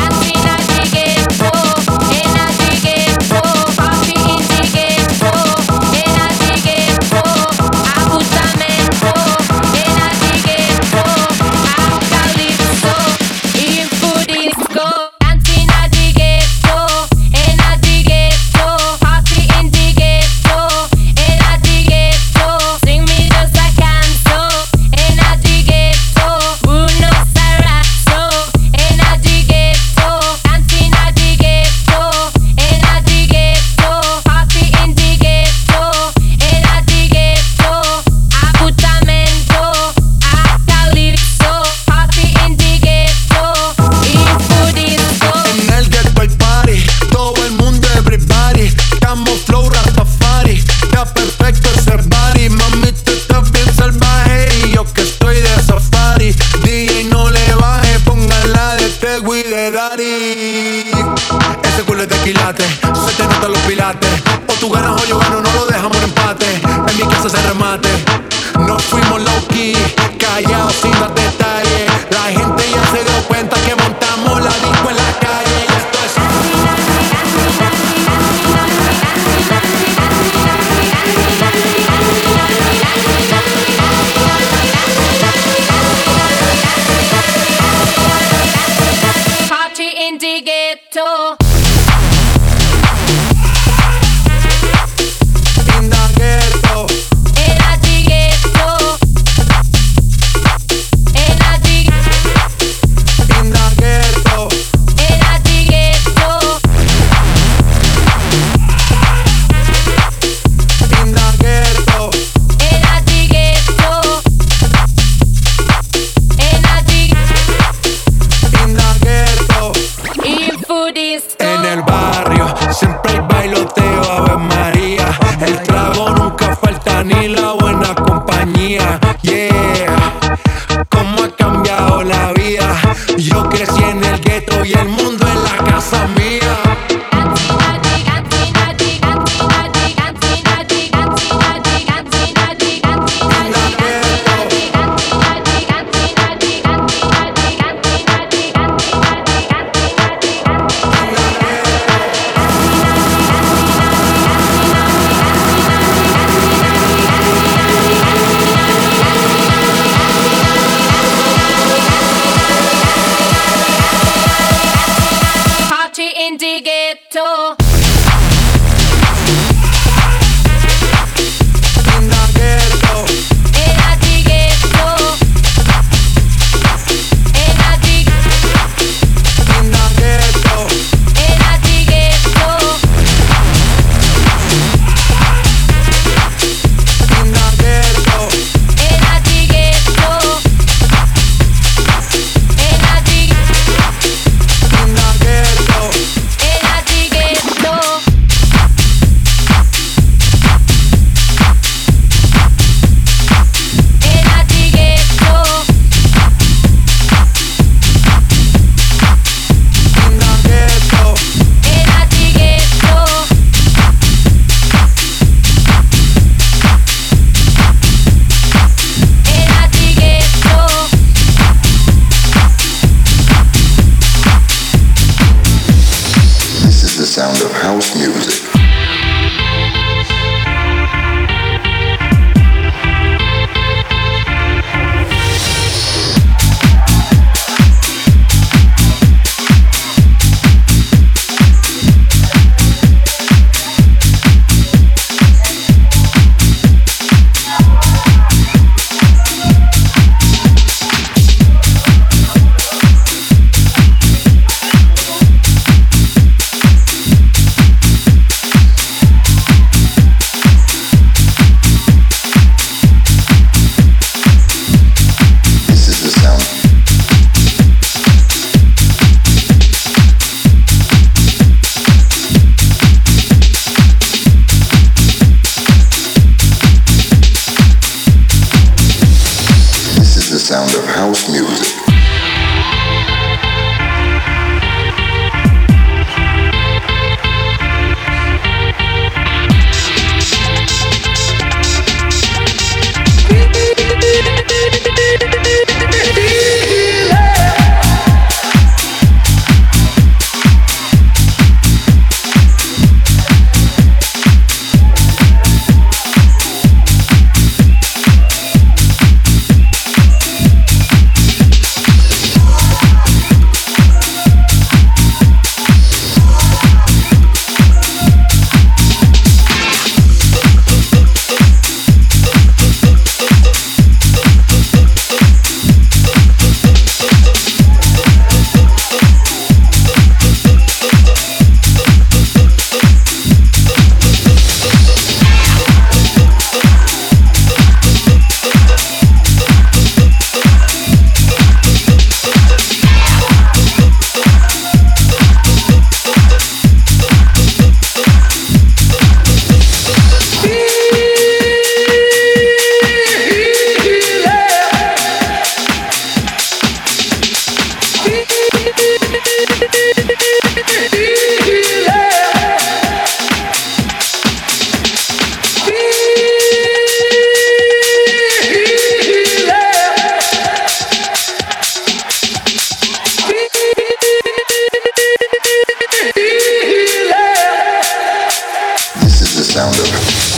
Speaker 13: Sound of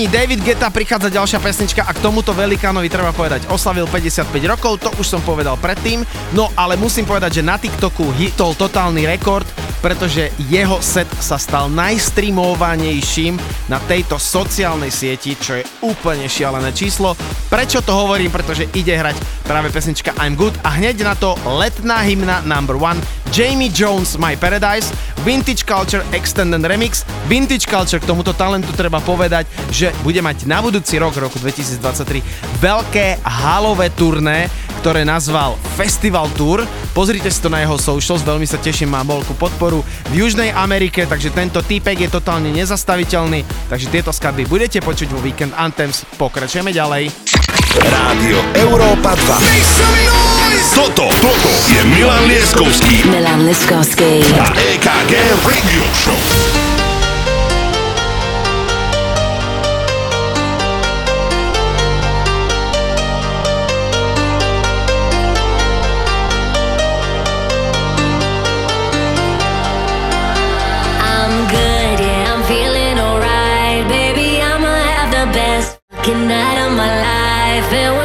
Speaker 3: Páni, David Geta prichádza ďalšia pesnička a k tomuto velikánovi treba povedať, oslavil 55 rokov, to už som povedal predtým, no ale musím povedať, že na TikToku hitol totálny rekord, pretože jeho set sa stal najstreamovanejším na tejto sociálnej sieti, čo je úplne šialené číslo. Prečo to hovorím? Pretože ide hrať práve pesnička I'm Good a hneď na to letná hymna number one Jamie Jones My Paradise, Vintage Culture Extended Remix. Vintage Culture k tomuto talentu treba povedať, že bude mať na budúci rok, roku 2023, veľké halové turné, ktoré nazval Festival Tour. Pozrite si to na jeho socials, veľmi sa teším, má veľkú podporu v Južnej Amerike, takže tento týpek je totálne nezastaviteľný, takže tieto skladby budete počuť vo Weekend Anthems. Pokračujeme ďalej.
Speaker 6: Rádio Európa 2. Toto, toto je Milan Lieskovský
Speaker 14: Milan Liskovský.
Speaker 6: a EKG Radio Show.
Speaker 14: I'm good, yeah, I'm feeling alright. Baby, I'ma have the best fucking night of my life.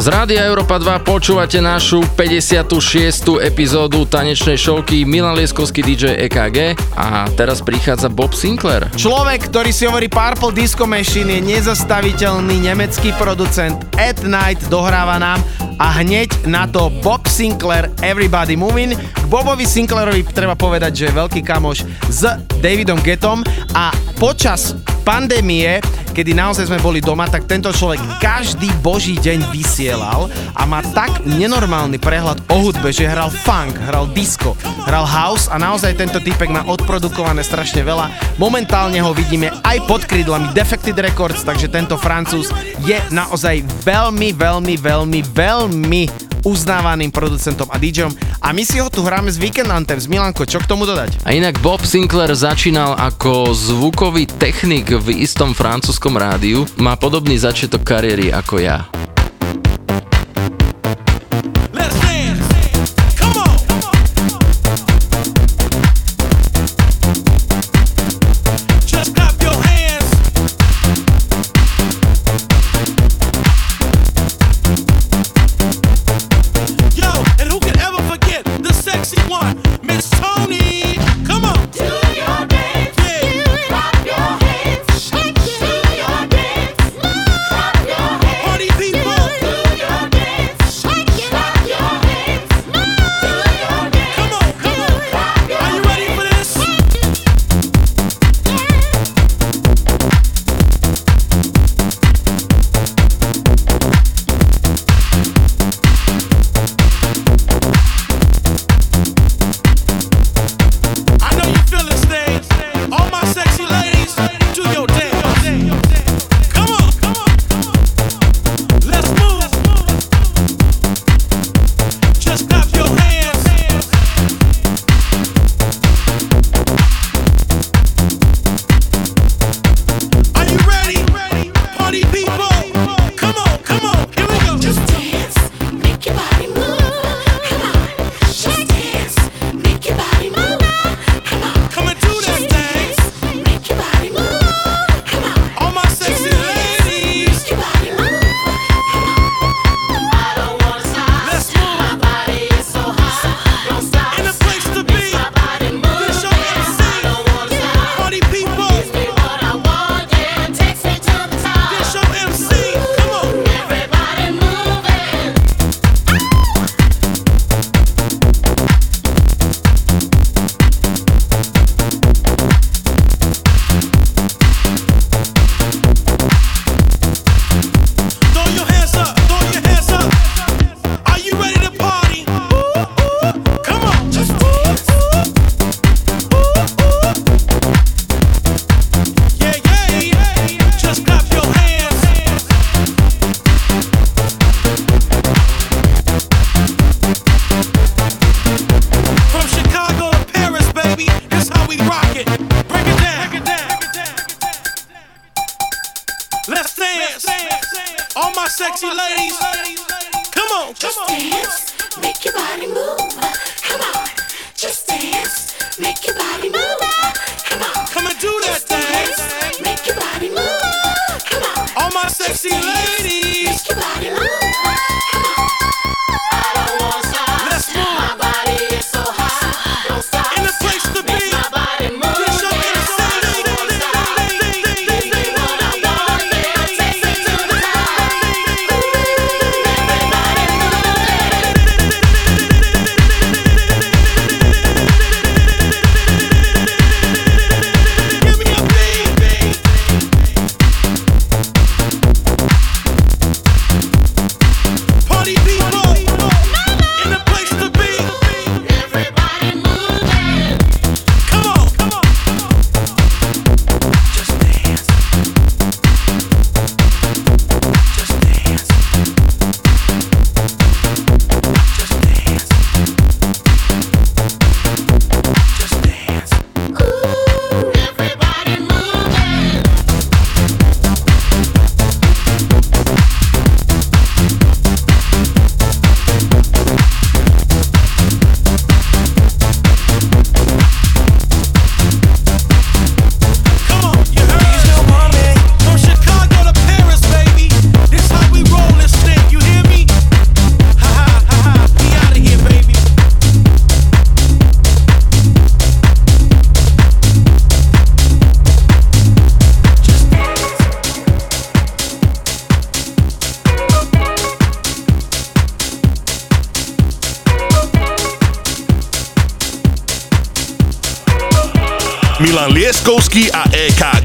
Speaker 2: Rádia Európa 2 počúvate našu 56. epizódu tanečnej showky Milan Lieskovský DJ EKG a teraz prichádza Bob Sinclair.
Speaker 3: Človek, ktorý si hovorí Purple Disco Machine je nezastaviteľný nemecký producent At Night dohráva nám a hneď na to Bob Sinclair Everybody Moving. K Bobovi Sinclairovi treba povedať, že je veľký kamoš s Davidom Getom a počas pandémie, kedy naozaj sme boli doma, tak tento človek každý boží deň vysielal a má tak nenormálny prehľad o hudbe, že hral funk, hral disco, hral house a naozaj tento typek má odprodukované strašne veľa. Momentálne ho vidíme aj pod krídlami Defected Records, takže tento Francúz je naozaj veľmi, veľmi, veľmi, veľmi uznávaným producentom a DJom a my si ho tu hráme z Weekend Anthem z Milanko, čo k tomu dodať?
Speaker 2: A inak Bob Sinclair začínal ako zvukový technik v istom francúzskom rádiu, má podobný začiatok kariéry ako ja.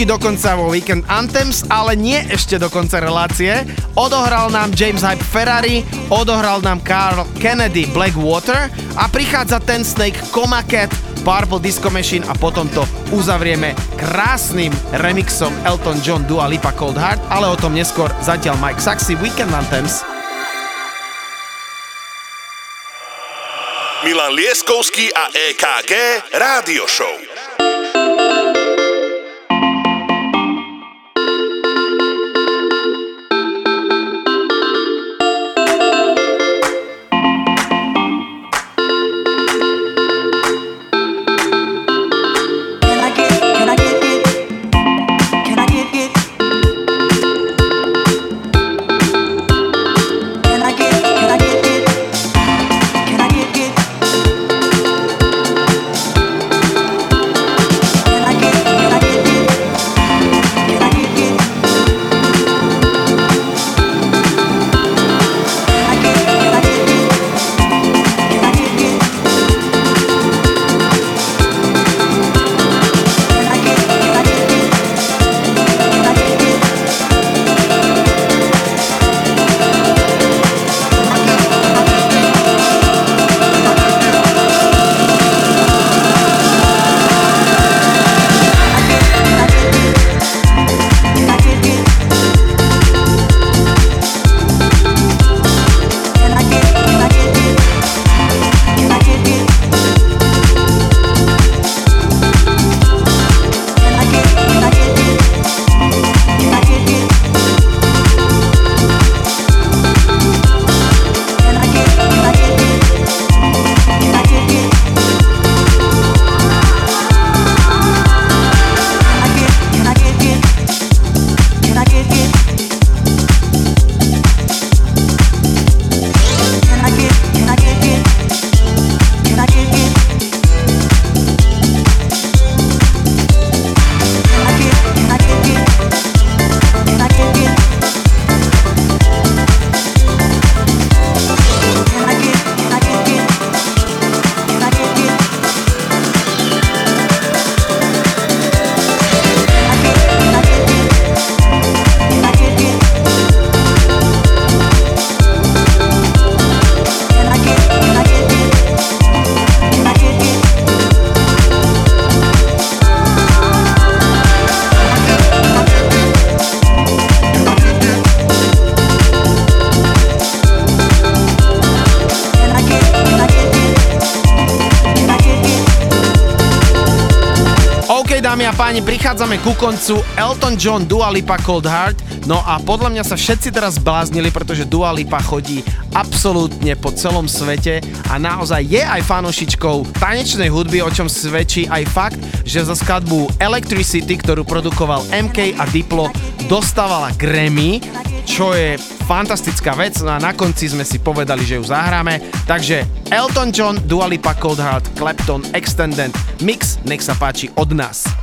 Speaker 3: Pomaličky do konca vo Weekend Anthems, ale nie ešte do konca relácie. Odohral nám James Hype Ferrari, odohral nám Carl Kennedy Blackwater a prichádza ten Snake Coma Cat, Purple Disco Machine a potom to uzavrieme krásnym remixom Elton John Dua Lipa Cold Heart, ale o tom neskôr zatiaľ Mike Saxy Weekend Anthems.
Speaker 6: Milan Lieskovský a EKG Rádio Show.
Speaker 3: A páni, prichádzame ku koncu Elton John Dua Lipa Cold Heart. No a podľa mňa sa všetci teraz bláznili, pretože Dua Lipa chodí absolútne po celom svete a naozaj je aj fanošičkou tanečnej hudby, o čom svedčí aj fakt, že za skladbu Electricity, ktorú produkoval MK a Diplo, dostávala Grammy, čo je fantastická vec, no a na konci sme si povedali, že ju zahráme. Takže Elton John, Dua Lipa Cold Heart, Clapton Extended Mix, nech sa páči od nás.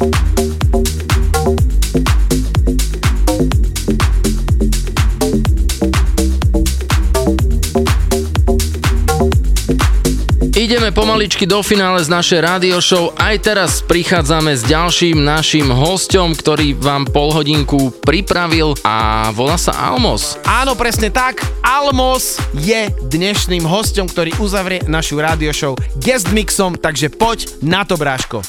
Speaker 2: Música pomaličky do finále z našej radio show. Aj teraz prichádzame s ďalším našim hostom, ktorý vám pol hodinku pripravil a volá sa Almos.
Speaker 7: Áno, presne tak. Almos je dnešným hostom, ktorý uzavrie našu radio show guest mixom, takže poď na to, Bráško.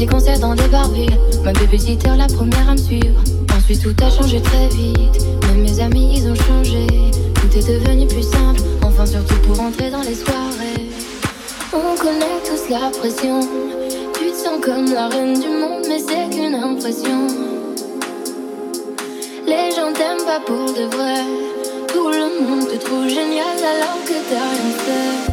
Speaker 15: Petit concerts dans des barbilles, ma babysitter la première à me suivre. Ensuite tout a changé très vite, même mes amis ils ont changé. Tout est devenu plus simple, enfin surtout pour entrer dans les soirées. On connaît tous la pression, tu te sens comme la reine du monde, mais c'est qu'une impression. Les gens t'aiment pas pour de vrai, tout le monde te trouve génial alors que t'as rien fait.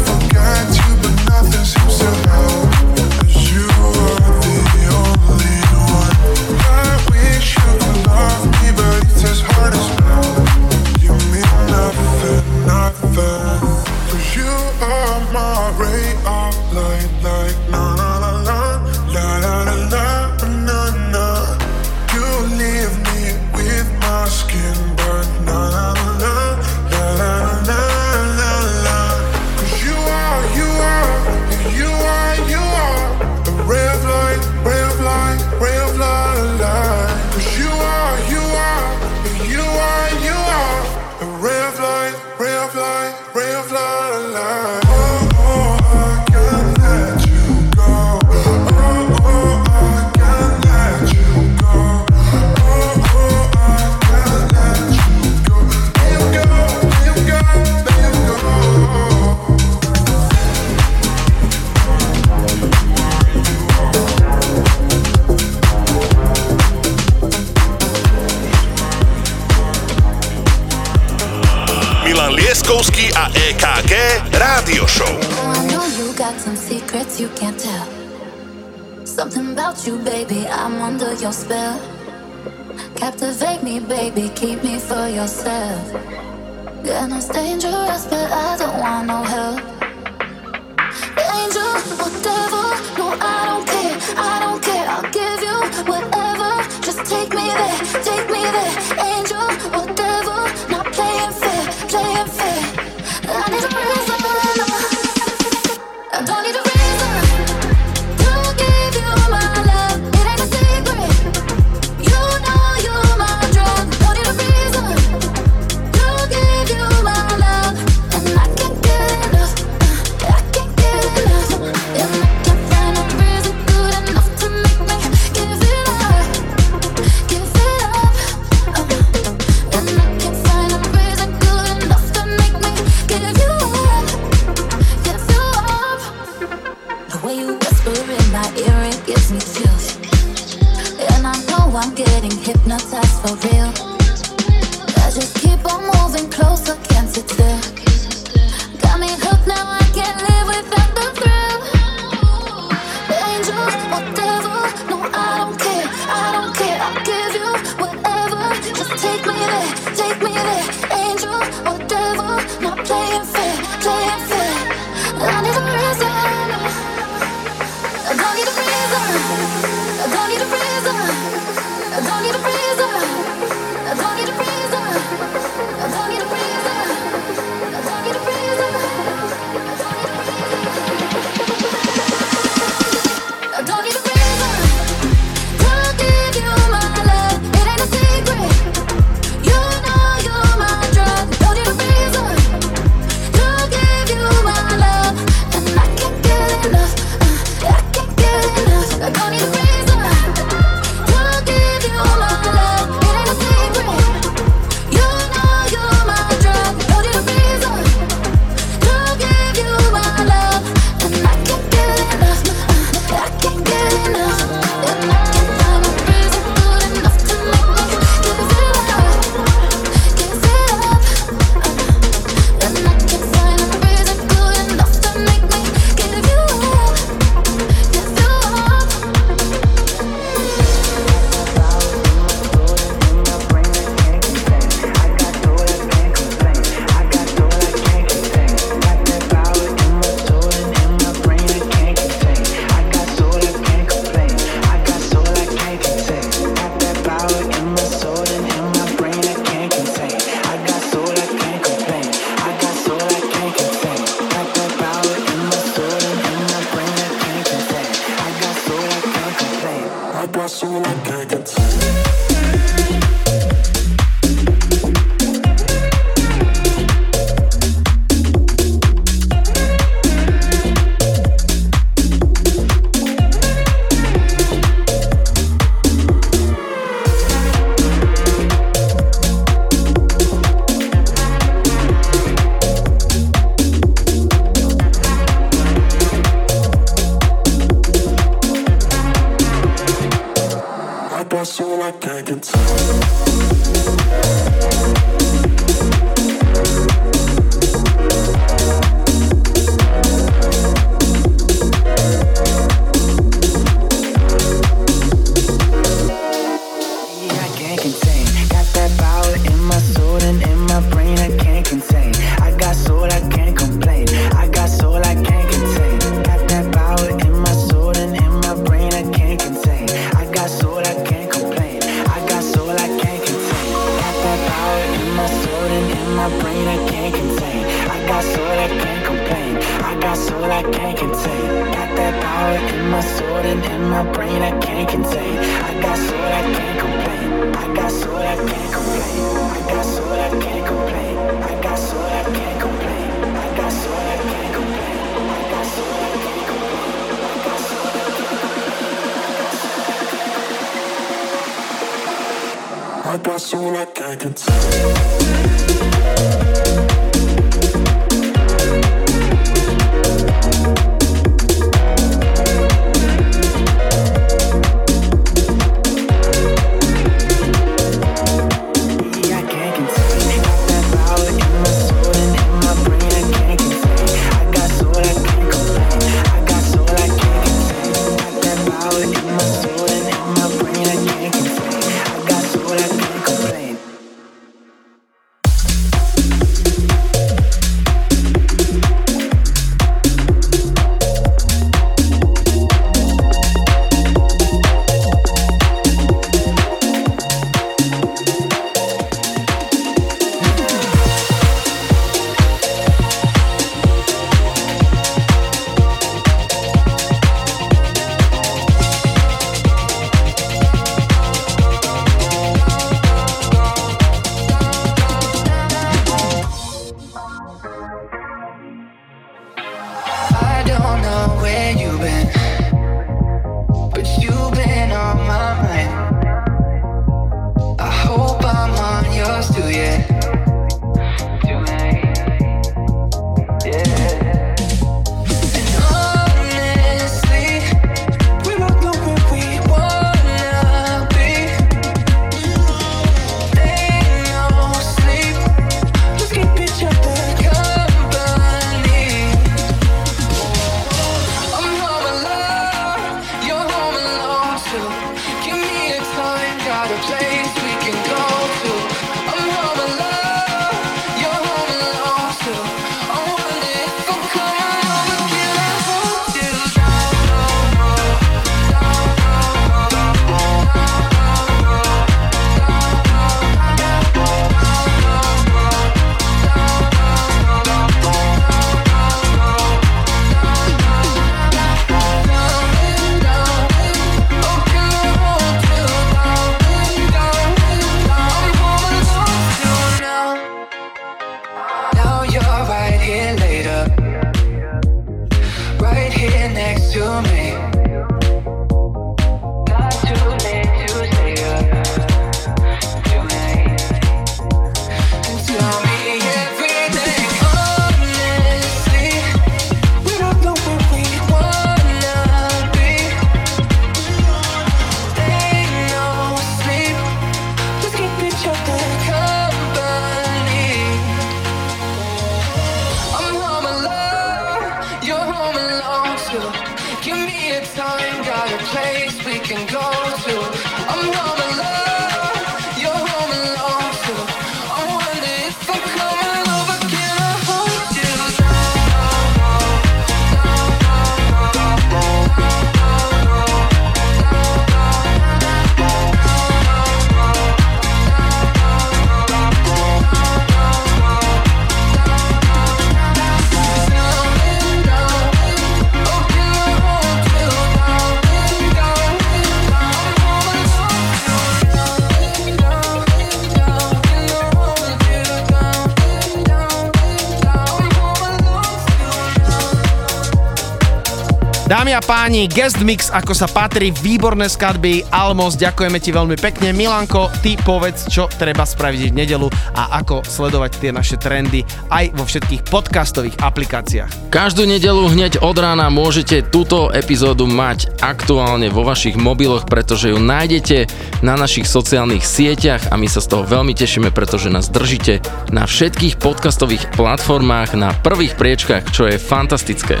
Speaker 3: Dámy a páni, guest mix, ako sa patrí, výborné skadby, Almos, ďakujeme ti veľmi pekne. Milanko, ty povedz, čo treba spraviť v nedelu a ako sledovať tie naše trendy aj vo všetkých podcastových aplikáciách.
Speaker 2: Každú nedelu hneď od rána môžete túto epizódu mať aktuálne vo vašich mobiloch, pretože ju nájdete na našich sociálnych sieťach a my sa z toho veľmi tešíme, pretože nás držíte na všetkých podcastových platformách na prvých priečkách, čo je fantastické.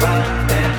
Speaker 16: Rock.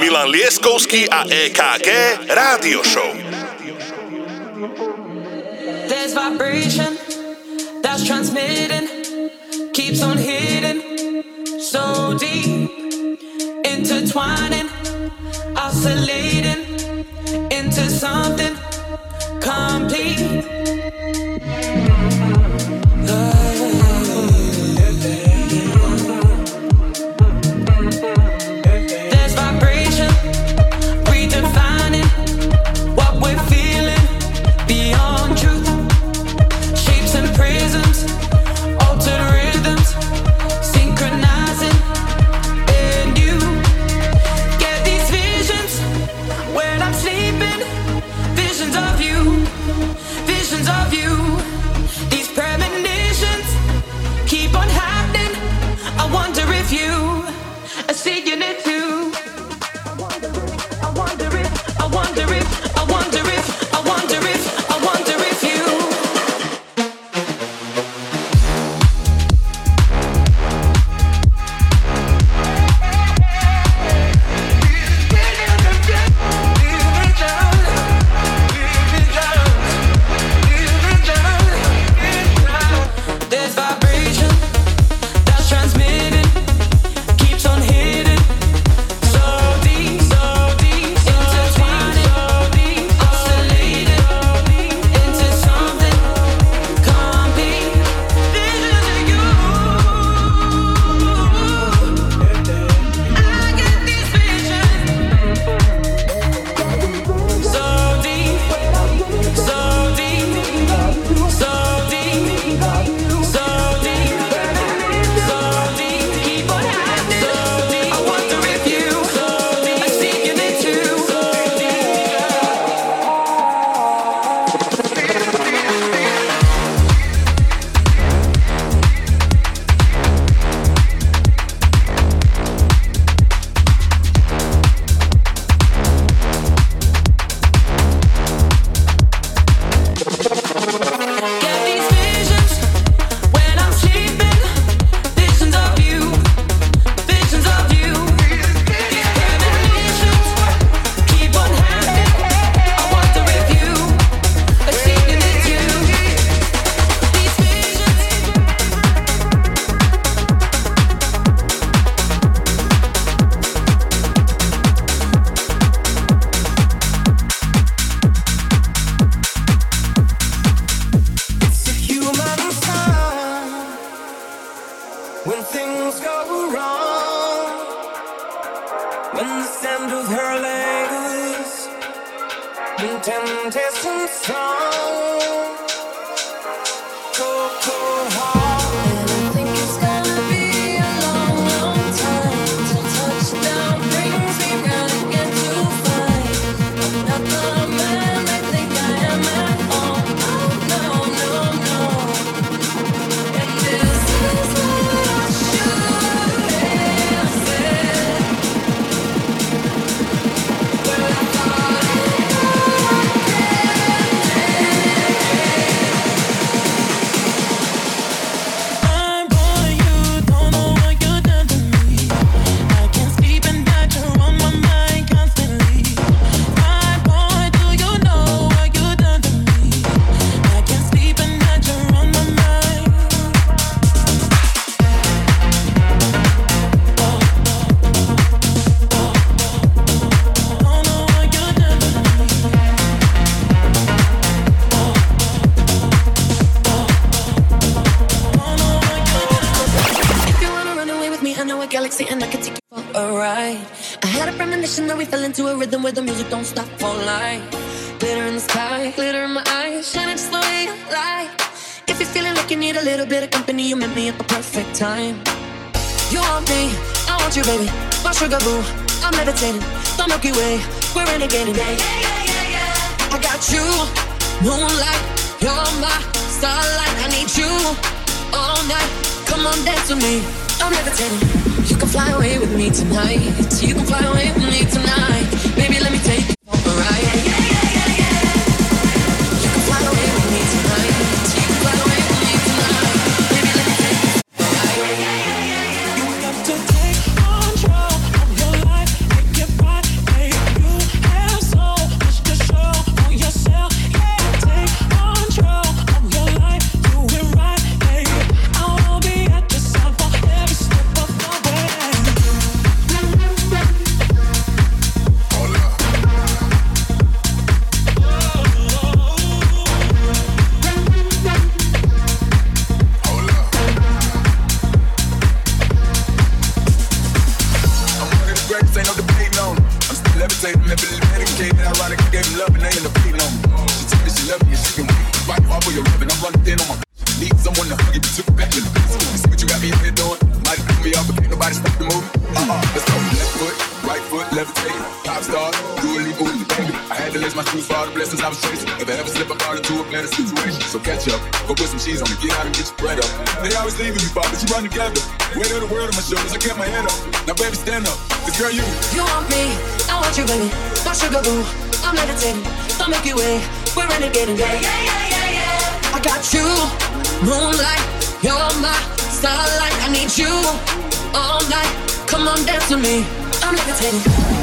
Speaker 6: Milan Lieskovský a EKG Rádio Show.
Speaker 17: There's vibration that's transmitting keeps on hitting so deep intertwining oscillating
Speaker 10: trigger, boo. I'm levitating. The Milky Way. We're renegading. Yeah, yeah, yeah, yeah. I got you. Moonlight. You're my starlight. I need you all night. Come on, dance with me. I'm levitating. You can fly away with me tonight. You can fly away with me tonight.
Speaker 18: Right
Speaker 19: foot, levitate. Pop star, do a leap over the baby. I had to lace my shoes for all the blessings I was chasing. If I ever slip, I fall into a better situation. So catch up, go put some cheese on it, get out and get your bread up. They always leaving me, Bob, but you run together. Weight of the world on my shoulders, I kept my head up. Now, baby, stand up. Cause girl, you.
Speaker 10: You want me, I want you, baby. My sugar boo, I'm levitating. Don't make you wait, we're renegading. Yeah, yeah, yeah, yeah, yeah. I got you, moonlight. You're my starlight. I need you all night. Come on, dance with me. I'm levitating.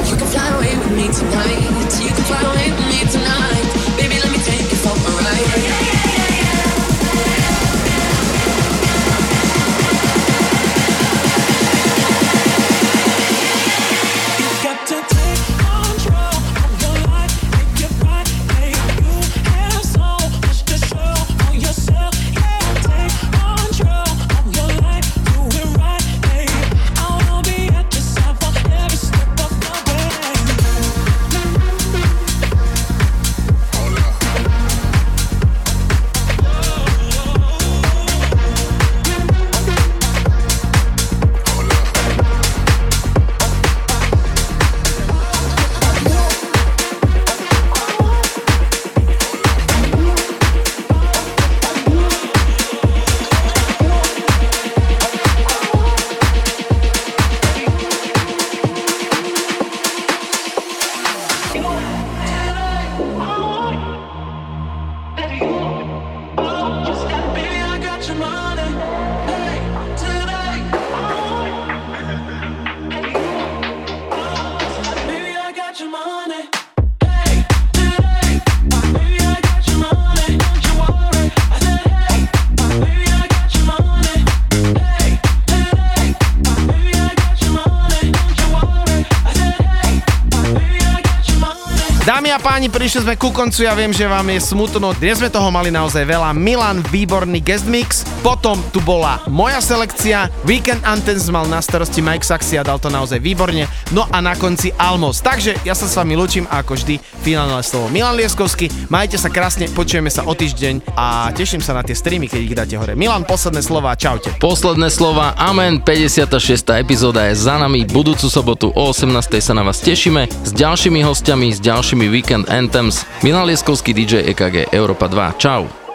Speaker 10: You can fly away with me tonight. You can fly away
Speaker 3: Páni, prišli sme ku koncu, ja viem, že vám je smutno. Dnes sme toho mali naozaj veľa. Milan, výborný guest mix. Potom tu bola moja selekcia. Weekend Anthems mal na starosti Mike Saxi a dal to naozaj výborne. No a na konci Almos. Takže ja sa s vami lučím a ako vždy finálne slovo Milan Lieskovský. Majte sa krásne, počujeme sa o týždeň a teším sa na tie streamy, keď ich dáte hore. Milan, posledné slova, čaute.
Speaker 16: Posledné slova, amen, 56. epizóda je za nami, budúcu sobotu o 18. sa na vás tešíme s ďalšími hostiami, s ďalšími Weekend Anthems. Milan Lieskovský DJ EKG Európa 2, čau.